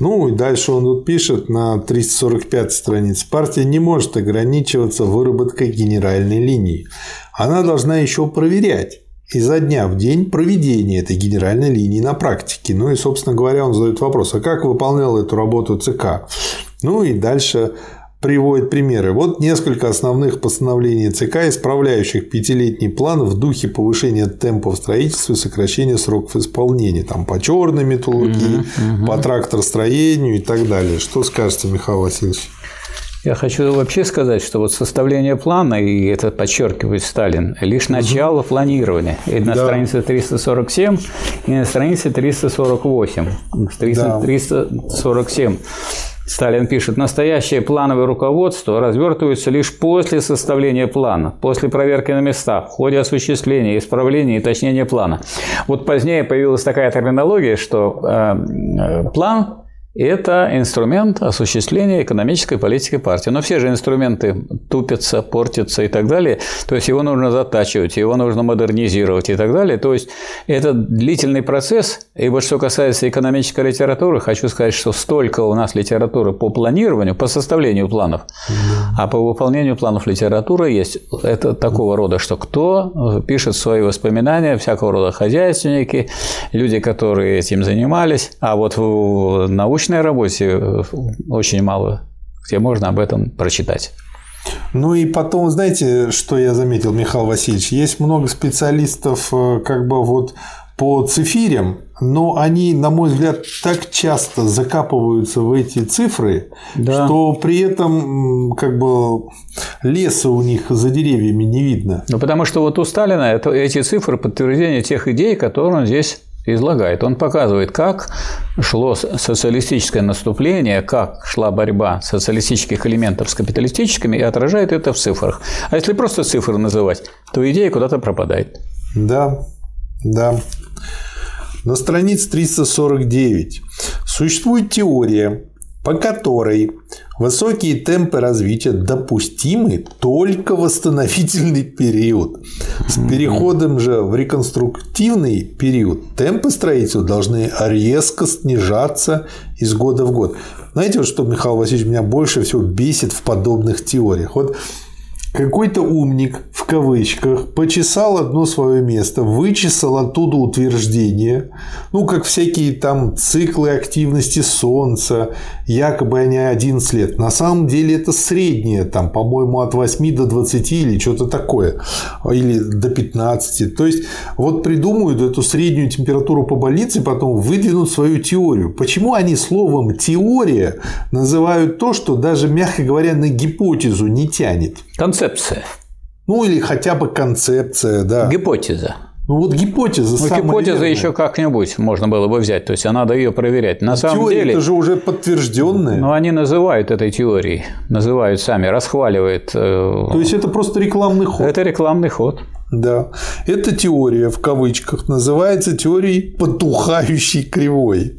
A: Ну и дальше он тут пишет на 345 страниц. Партия не может ограничиваться выработкой выработкой генеральной линии. Она должна еще проверять изо дня в день проведение этой генеральной линии на практике. Ну и, собственно говоря, он задает вопрос, а как выполнял эту работу ЦК? Ну и дальше приводит примеры. Вот несколько основных постановлений ЦК, исправляющих пятилетний план в духе повышения темпов строительства и сокращения сроков исполнения. Там по черной металлургии, угу, угу. по тракторостроению и так далее. Что скажете, Михаил Васильевич?
B: Я хочу вообще сказать, что вот составление плана, и это подчеркивает Сталин, лишь начало планирования. И на да. странице 347, и на странице 348. 300, да. 347. Сталин пишет, настоящее плановое руководство развертывается лишь после составления плана, после проверки на местах, в ходе осуществления, исправления и уточнения плана. Вот позднее появилась такая терминология, что э, э план это инструмент осуществления экономической политики партии. Но все же инструменты тупятся, портятся и так далее. То есть его нужно затачивать, его нужно модернизировать и так далее. То есть это длительный процесс. И вот что касается экономической литературы, хочу сказать, что столько у нас литературы по планированию, по составлению планов, а по выполнению планов литературы есть это такого рода, что кто пишет свои воспоминания, всякого рода хозяйственники, люди, которые этим занимались, а вот в научном научной работе э, очень мало, где можно об этом прочитать.
A: Ну и потом, знаете, что я заметил, Михаил Васильевич, есть много специалистов э, как бы вот по цифирям, но они, на мой взгляд, так часто закапываются в эти цифры, да. что при этом как бы леса у них за деревьями не видно.
B: Ну, потому что вот у Сталина это, эти цифры подтверждение тех идей, которые он здесь излагает. Он показывает, как шло социалистическое наступление, как шла борьба социалистических элементов с капиталистическими и отражает это в цифрах. А если просто цифры называть, то идея куда-то пропадает.
A: Да, да. На странице 349 существует теория, по которой высокие темпы развития допустимы только восстановительный период. С переходом же в реконструктивный период темпы строительства должны резко снижаться из года в год. Знаете, вот что, Михаил Васильевич, меня больше всего бесит в подобных теориях? Вот какой-то умник, в кавычках, почесал одно свое место, вычесал оттуда утверждение, ну, как всякие там циклы активности Солнца, якобы они 11 лет. На самом деле это среднее, там, по-моему, от 8 до 20 или что-то такое, или до 15. То есть, вот придумают эту среднюю температуру по больнице, потом выдвинут свою теорию. Почему они словом «теория» называют то, что даже, мягко говоря, на гипотезу не тянет?
B: Концепция.
A: Ну, или хотя бы концепция, да.
B: Гипотеза.
A: Ну вот гипотеза.
B: Ну, гипотеза верная. еще как-нибудь можно было бы взять, то есть а надо ее проверять. На самом
A: Теория
B: деле.
A: Это же уже подтвержденная.
B: Но они называют этой теорией, называют сами, расхваливают.
A: Э, то есть это просто рекламный ход.
B: Это рекламный ход.
A: Да. Эта теория в кавычках называется теорией потухающей кривой.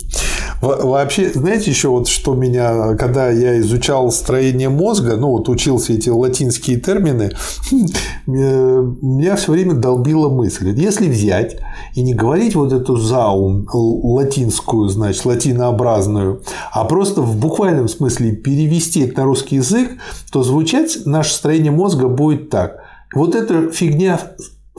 A: Вообще, знаете, еще вот что меня, когда я изучал строение мозга, ну вот учился эти латинские термины, меня все время долбила мысль. Если взять и не говорить вот эту заум латинскую, значит, латинообразную, а просто в буквальном смысле перевести это на русский язык, то звучать наше строение мозга будет так. Вот эта фигня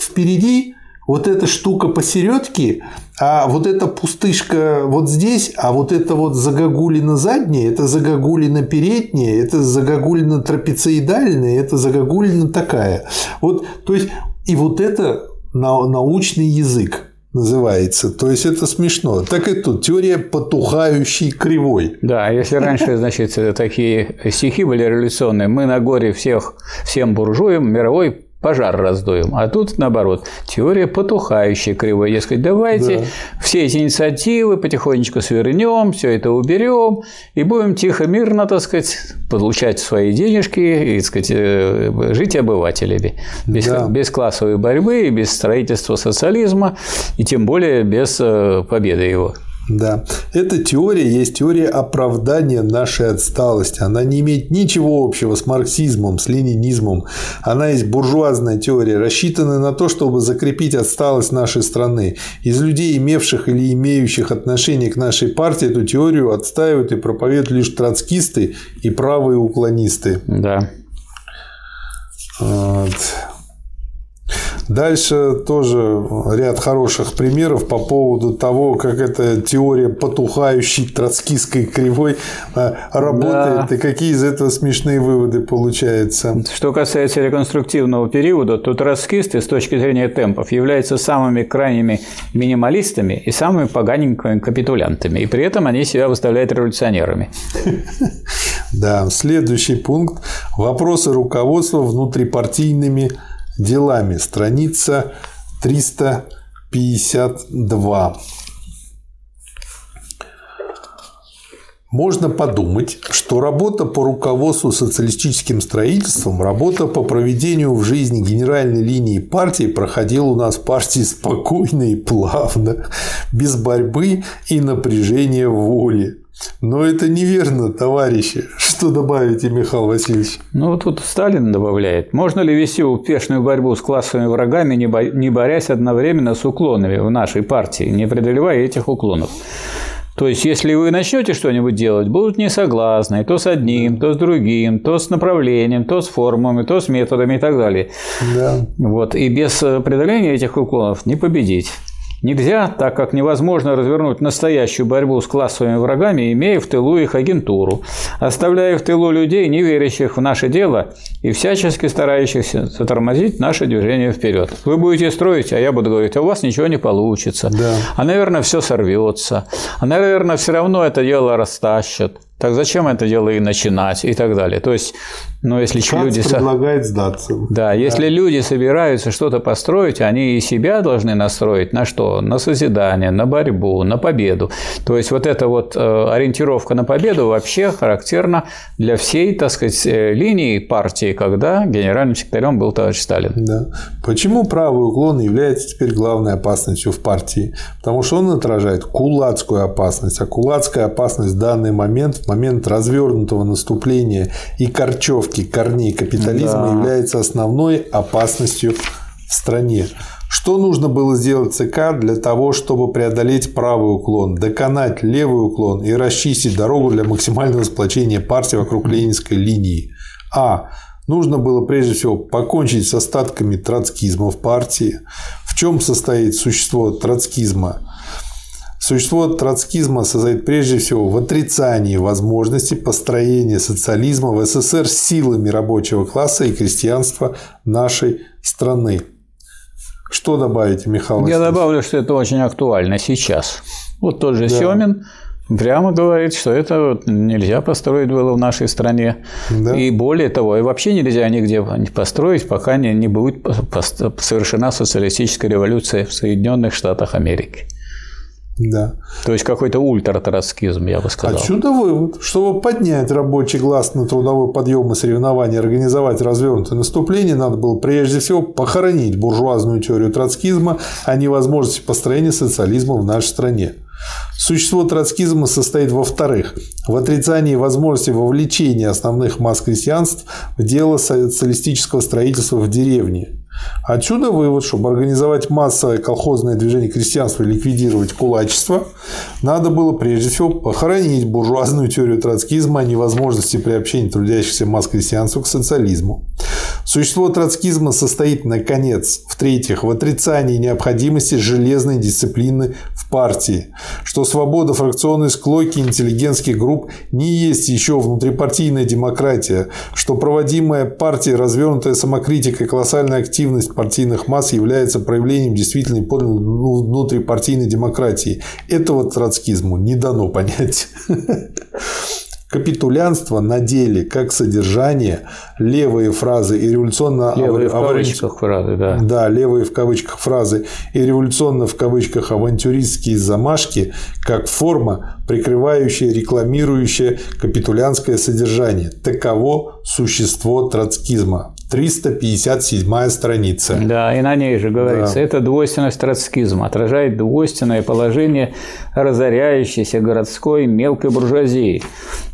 A: впереди вот эта штука посередке, а вот эта пустышка вот здесь, а вот это вот загогулина задняя, это загогулина передняя, это загогулина трапециидальная, это загогулина такая. Вот, то есть, и вот это научный язык называется. То есть это смешно. Так и тут теория потухающей кривой.
B: Да, если раньше, значит, такие стихи были революционные, мы на горе всех, всем буржуям мировой пожар раздуем. А тут, наоборот, теория потухающей кривой. Дескать, давайте да. все эти инициативы потихонечку свернем, все это уберем и будем тихо, мирно, так сказать, получать свои денежки и, так сказать, э, жить обывателями. Без, да. без классовой борьбы, без строительства социализма и тем более без э, победы его.
A: Да. Эта теория есть теория оправдания нашей отсталости. Она не имеет ничего общего с марксизмом, с ленинизмом. Она есть буржуазная теория, рассчитанная на то, чтобы закрепить отсталость нашей страны. Из людей, имевших или имеющих отношение к нашей партии, эту теорию отстаивают и проповедуют лишь троцкисты и правые уклонисты.
B: Да.
A: Вот. Дальше тоже ряд хороших примеров по поводу того, как эта теория потухающей троцкистской кривой а, работает да. и какие из этого смешные выводы получаются.
B: Что касается реконструктивного периода, то троцкисты с точки зрения темпов являются самыми крайними минималистами и самыми поганенькими капитулянтами. И при этом они себя выставляют революционерами.
A: Да, следующий пункт. Вопросы руководства внутрипартийными делами. Страница 352. Можно подумать, что работа по руководству социалистическим строительством, работа по проведению в жизни генеральной линии партии проходила у нас в партии спокойно и плавно, без борьбы и напряжения воли. Но это неверно, товарищи. Что добавите, Михаил Васильевич?
B: Ну, тут Сталин добавляет. Можно ли вести успешную борьбу с классовыми врагами, не борясь одновременно с уклонами в нашей партии, не преодолевая этих уклонов? То есть, если вы начнете что-нибудь делать, будут несогласны то с одним, то с другим, то с направлением, то с формами, то с методами и так далее. Да. Вот. И без преодоления этих уклонов не победить. Нельзя, так как невозможно развернуть настоящую борьбу с классовыми врагами, имея в тылу их агентуру, оставляя в тылу людей, не верящих в наше дело и всячески старающихся затормозить наше движение вперед. Вы будете строить, а я буду говорить, а у вас ничего не получится. Да. А, наверное, все сорвется. А, наверное, все равно это дело растащат. Так зачем это дело и начинать и так далее. То есть, ну, если
A: Шанс люди... предлагает сдаться.
B: Да, да, если люди собираются что-то построить, они и себя должны настроить на что? На созидание, на борьбу, на победу. То есть, вот эта вот э, ориентировка на победу вообще характерна для всей, так сказать, э, линии партии, когда генеральным секретарем был товарищ Сталин.
A: Да. Почему правый уклон является теперь главной опасностью в партии? Потому что он отражает кулацкую опасность, а кулацкая опасность в данный момент в момент развернутого наступления и корчевки корней капитализма да. является основной опасностью в стране. Что нужно было сделать ЦК для того, чтобы преодолеть правый уклон, доконать левый уклон и расчистить дорогу для максимального сплочения партии вокруг ленинской линии? А. Нужно было прежде всего покончить с остатками троцкизма в партии. В чем состоит существо троцкизма? Существо троцкизма состоит прежде всего в отрицании возможности построения социализма в СССР силами рабочего класса и крестьянства нашей страны. Что добавите, Михаил
B: Я добавлю, что это очень актуально сейчас. Вот тот же да. Семин прямо говорит, что это нельзя построить было в нашей стране. Да. И более того, и вообще нельзя нигде построить, пока не, не будет совершена социалистическая революция в Соединенных Штатах Америки. Да. То есть какой-то ультратроцкизм, я бы сказал.
A: Отсюда вывод. Чтобы поднять рабочий глаз на трудовой подъем и соревнования, организовать развернутое наступление, надо было прежде всего похоронить буржуазную теорию троцкизма о невозможности построения социализма в нашей стране. Существо троцкизма состоит, во-вторых, в отрицании возможности вовлечения основных масс крестьянств в дело социалистического строительства в деревне. Отсюда вывод, чтобы организовать массовое колхозное движение крестьянства и ликвидировать кулачество, надо было прежде всего похоронить буржуазную теорию троцкизма о невозможности приобщения трудящихся масс крестьянства к социализму. Существо троцкизма состоит, наконец, в-третьих, в отрицании необходимости железной дисциплины в партии, что свобода фракционной склойки интеллигентских групп не есть еще внутрипартийная демократия, что проводимая партией развернутая самокритика и колоссальная активность партийных масс является проявлением действительной ну, внутрипартийной демократии. Этого троцкизму не дано понять. Капитулянство на деле, как содержание, левые фразы и революционно...
B: Левые в кавычках фразы, да.
A: Да, левые в кавычках фразы и революционно в кавычках авантюристские замашки, как форма, прикрывающая, рекламирующая капитулянское содержание. Таково существо троцкизма. 357 страница.
B: Да, и на ней же говорится, да. это двойственность троцкизма, отражает двойственное положение разоряющейся городской мелкой буржуазии,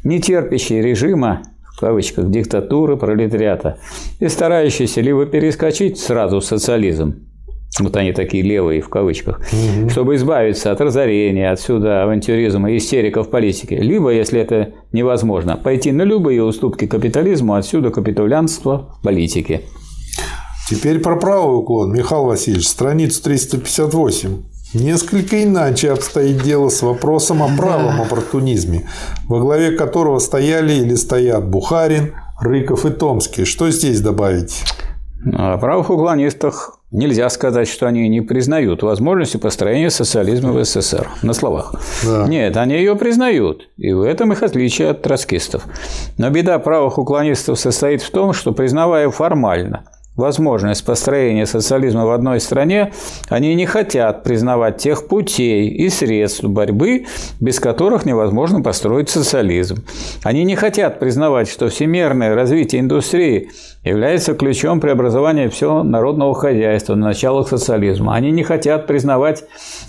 B: не терпящей режима в кавычках, диктатуры пролетариата и старающейся либо перескочить сразу в социализм, вот они такие левые в кавычках, угу. чтобы избавиться от разорения, отсюда авантюризма, истерика в политике. Либо, если это невозможно, пойти на любые уступки капитализму, отсюда капитулянство в политике.
A: Теперь про правый уклон. Михаил Васильевич, страница 358. Несколько иначе обстоит дело с вопросом о правом оппортунизме, во главе которого стояли или стоят Бухарин, Рыков и Томский. Что здесь добавить?
B: О правых уклонистах Нельзя сказать, что они не признают возможности построения социализма в СССР на словах. Да. Нет, они ее признают. И в этом их отличие от троцкистов. Но беда правых уклонистов состоит в том, что, признавая формально – возможность построения социализма в одной стране, они не хотят признавать тех путей и средств борьбы, без которых невозможно построить социализм. Они не хотят признавать, что всемирное развитие индустрии является ключом преобразования всего народного хозяйства на началах социализма. Они не хотят признавать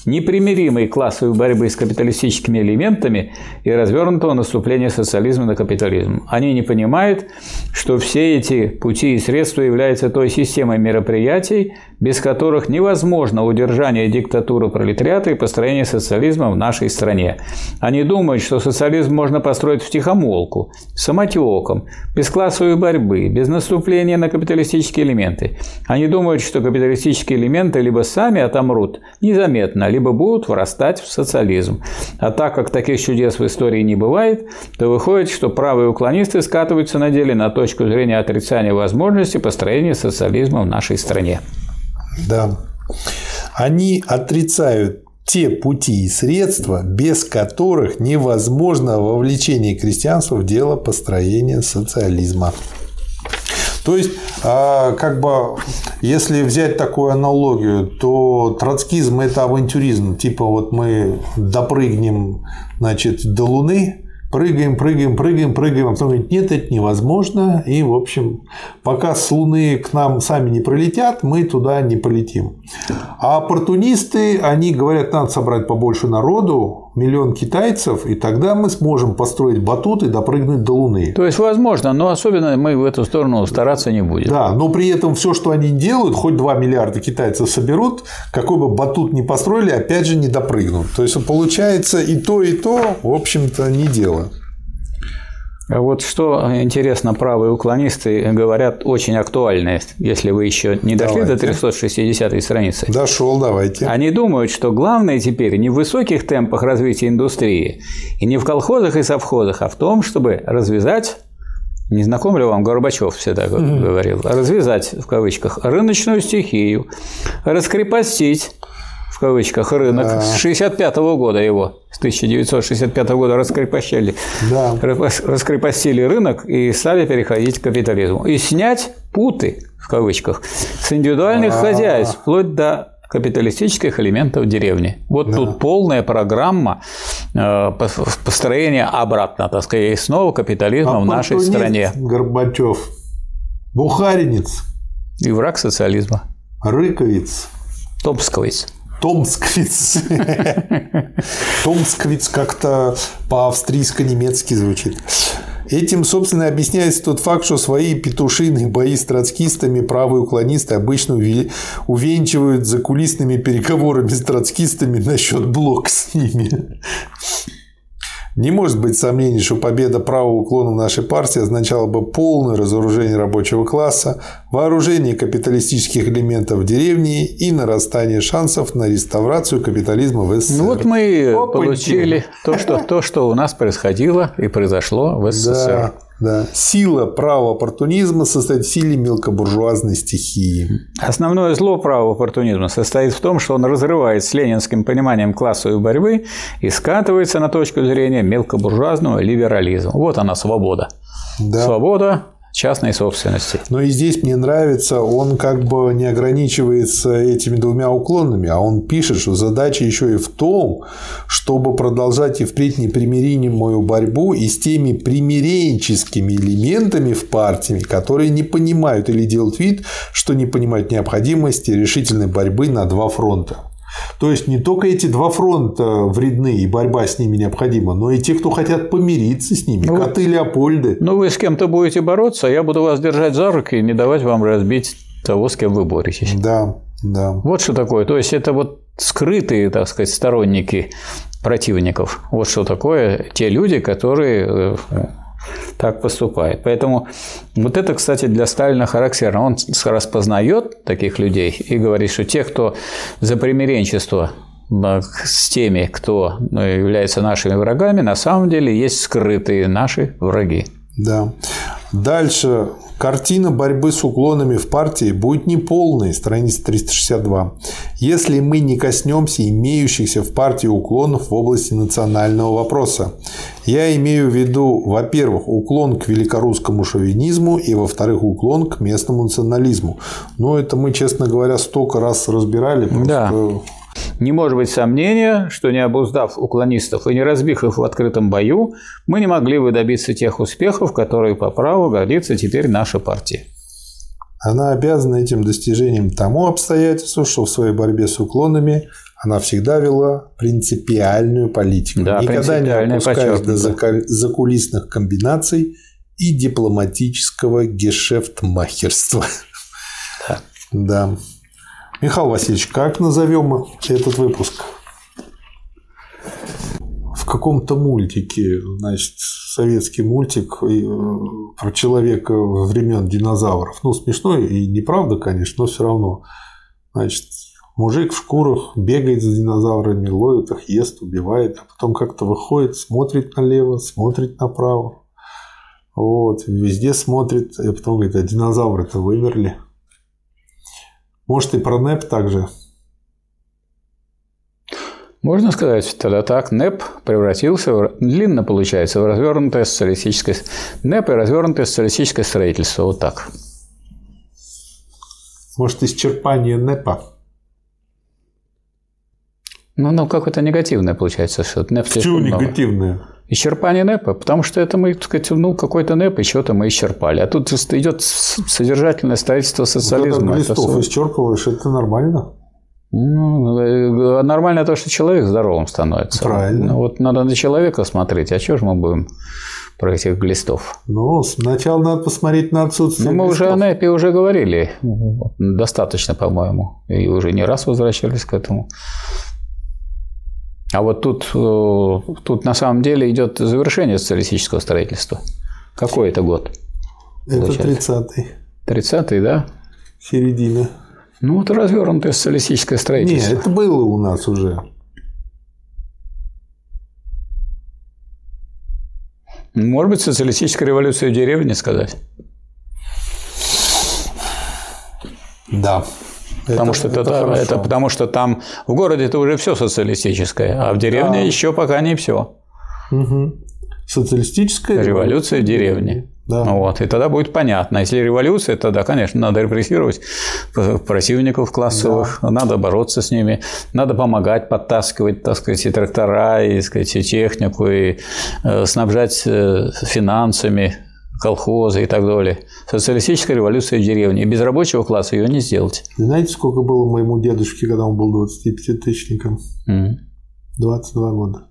B: непримиримой классовой борьбы с капиталистическими элементами и развернутого наступления социализма на капитализм. Они не понимают, что все эти пути и средства являются той системой мероприятий, без которых невозможно удержание диктатуры пролетариата и построение социализма в нашей стране. Они думают, что социализм можно построить в тихомолку, самотеком, без классовой борьбы, без наступления на капиталистические элементы. Они думают, что капиталистические элементы либо сами отомрут незаметно, либо будут вырастать в социализм. А так как таких чудес в истории не бывает, то выходит, что правые уклонисты скатываются на деле на точку зрения отрицания возможности построения социализма в нашей стране.
A: Да. Они отрицают те пути и средства, без которых невозможно вовлечение крестьянства в дело построения социализма. То есть, а, как бы, если взять такую аналогию, то троцкизм – это авантюризм. Типа, вот мы допрыгнем значит, до Луны, прыгаем, прыгаем, прыгаем, прыгаем, а потом говорит, нет, это невозможно, и, в общем, пока с Луны к нам сами не пролетят, мы туда не полетим. А оппортунисты, они говорят, надо собрать побольше народу, миллион китайцев, и тогда мы сможем построить батут и допрыгнуть до Луны.
B: То есть, возможно, но особенно мы в эту сторону стараться не будем.
A: Да, но при этом все, что они делают, хоть 2 миллиарда китайцев соберут, какой бы батут ни построили, опять же не допрыгнут. То есть, получается и то, и то, в общем-то, не дело.
B: Вот что интересно, правые уклонисты говорят очень актуальное, если вы еще не дошли давайте. до 360 страницы.
A: Дошел, давайте.
B: Они думают, что главное теперь не в высоких темпах развития индустрии и не в колхозах и совхозах, а в том, чтобы развязать не знаком ли вам Горбачев всегда говорил? Развязать, в кавычках, рыночную стихию, раскрепостить в кавычках, рынок да. с 65 -го года его, с 1965 года раскрепощали, да. раскрепостили рынок и стали переходить к капитализму. И снять путы, в кавычках, с индивидуальных А-а-а. хозяйств, вплоть до капиталистических элементов деревни. Вот да. тут полная программа э, построения обратно, так сказать, снова капитализма а в нашей стране.
A: Горбачев, бухаринец.
B: И враг социализма.
A: Рыковец.
B: Топсковец.
A: Томсквиц. Томсквиц как-то по-австрийско-немецки звучит. Этим, собственно, объясняется тот факт, что свои петушиные бои с троцкистами правые уклонисты обычно увенчивают закулисными переговорами с троцкистами насчет блока с ними. Не может быть сомнений, что победа правого уклона нашей партии означала бы полное разоружение рабочего класса, вооружение капиталистических элементов в деревне и нарастание шансов на реставрацию капитализма в СССР.
B: Ну вот мы Опаньки. получили то что, то, что у нас происходило и произошло в СССР.
A: Да. Да. Сила права оппортунизма состоит в силе мелкобуржуазной стихии.
B: Основное зло права оппортунизма состоит в том, что он разрывает с ленинским пониманием классовой борьбы и скатывается на точку зрения мелкобуржуазного либерализма. Вот она свобода. Да. Свобода частной собственности.
A: Но и здесь мне нравится, он как бы не ограничивается этими двумя уклонами, а он пишет, что задача еще и в том, чтобы продолжать и впредь непримиримую борьбу и с теми примиренческими элементами в партии, которые не понимают или делают вид, что не понимают необходимости решительной борьбы на два фронта. То есть не только эти два фронта вредны и борьба с ними необходима, но и те, кто хотят помириться с ними, ну, коты Леопольды.
B: Ну вы с кем-то будете бороться, а я буду вас держать за руки и не давать вам разбить того, с кем вы боретесь.
A: Да, да.
B: Вот что такое. То есть это вот скрытые, так сказать, сторонники противников. Вот что такое те люди, которые э, так поступает. Поэтому вот это, кстати, для Сталина характерно. Он распознает таких людей и говорит, что те, кто за примиренчество с теми, кто ну, является нашими врагами, на самом деле есть скрытые наши враги.
A: Да. Дальше Картина борьбы с уклонами в партии будет неполной, страница 362, если мы не коснемся имеющихся в партии уклонов в области национального вопроса. Я имею в виду, во-первых, уклон к великорусскому шовинизму и, во-вторых, уклон к местному национализму. Но это мы, честно говоря, столько раз разбирали. Просто...
B: Да. Не может быть сомнения, что не обуздав уклонистов и не разбив их в открытом бою, мы не могли бы добиться тех успехов, которые по праву гордится теперь наша партия.
A: Она обязана этим достижением тому обстоятельству, что в своей борьбе с уклонами она всегда вела принципиальную политику,
B: да,
A: никогда не опускаясь до закулисных комбинаций и дипломатического гешефтмахерства. Да. да. Михаил Васильевич, как назовем этот выпуск? В каком-то мультике, значит, советский мультик э, про человека времен динозавров. Ну, смешной и неправда, конечно, но все равно. Значит, мужик в шкурах бегает за динозаврами, ловит их, ест, убивает, а потом как-то выходит, смотрит налево, смотрит направо. Вот, везде смотрит, и потом говорит, а динозавры-то вымерли. Может, и про НЭП также?
B: Можно сказать тогда так, НЭП превратился, в, длинно получается, в развернутое социалистическое... НЭП и развернутое социалистическое строительство. Вот так.
A: Может, исчерпание НЭПа?
B: Ну, ну какое-то негативное получается, что НЭП
A: Почему негативное?
B: Исчерпание НЭПа, потому что это мы, так сказать, ну, какой-то НЭП, и что-то мы исчерпали. А тут идет содержательное строительство социализма.
A: Когда листов это... исчерпываешь, это нормально?
B: Ну, э, нормально то, что человек здоровым становится.
A: Правильно.
B: Ну, вот надо на человека смотреть, а что же мы будем про этих глистов?
A: Ну, сначала надо посмотреть на отсутствие
B: Ну, мы
A: глистов.
B: уже о НЭПе уже говорили. Достаточно, по-моему. И уже не раз возвращались к этому. А вот тут, э, тут на самом деле идет завершение социалистического строительства. Какой это год?
A: Это 30-й.
B: 30-й, да?
A: Середина.
B: Ну, вот развернутое социалистическое строительство.
A: Нет, это было у нас уже.
B: Может быть, социалистическая революция в деревне сказать?
A: Да.
B: Потому это, что это, это, это потому что там в городе это уже все социалистическое, а в деревне да. еще пока не все.
A: Угу. Социалистическая
B: революция в деревне. Да. Вот. И тогда будет понятно. Если революция, тогда, конечно, надо репрессировать противников классовых, да. надо бороться с ними, надо помогать, подтаскивать, так сказать, и трактора, и, так сказать, и технику, и э, снабжать э, финансами колхозы и так далее. Социалистическая революция в деревне. И без рабочего класса ее не сделать.
A: Знаете, сколько было моему дедушке, когда он был 25-тысячником? Mm. 22 года.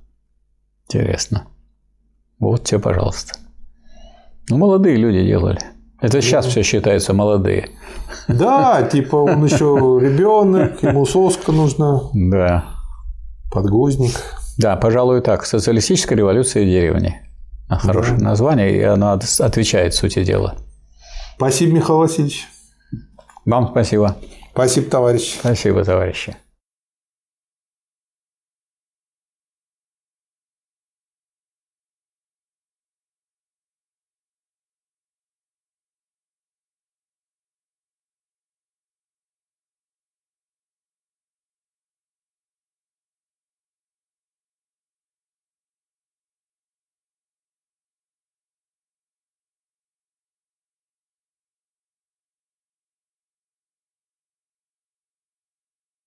B: Интересно. Вот тебе, пожалуйста. Ну, молодые люди делали. Это сейчас все считается молодые.
A: Да, типа он еще ребенок, ему соска нужна.
B: Да.
A: Подгузник.
B: Да, пожалуй, так. Социалистическая революция в деревне. Хорошее да. название, и оно отвечает сути дела.
A: Спасибо, Михаил Васильевич.
B: Вам спасибо.
A: Спасибо, товарищ.
B: Спасибо, товарищи.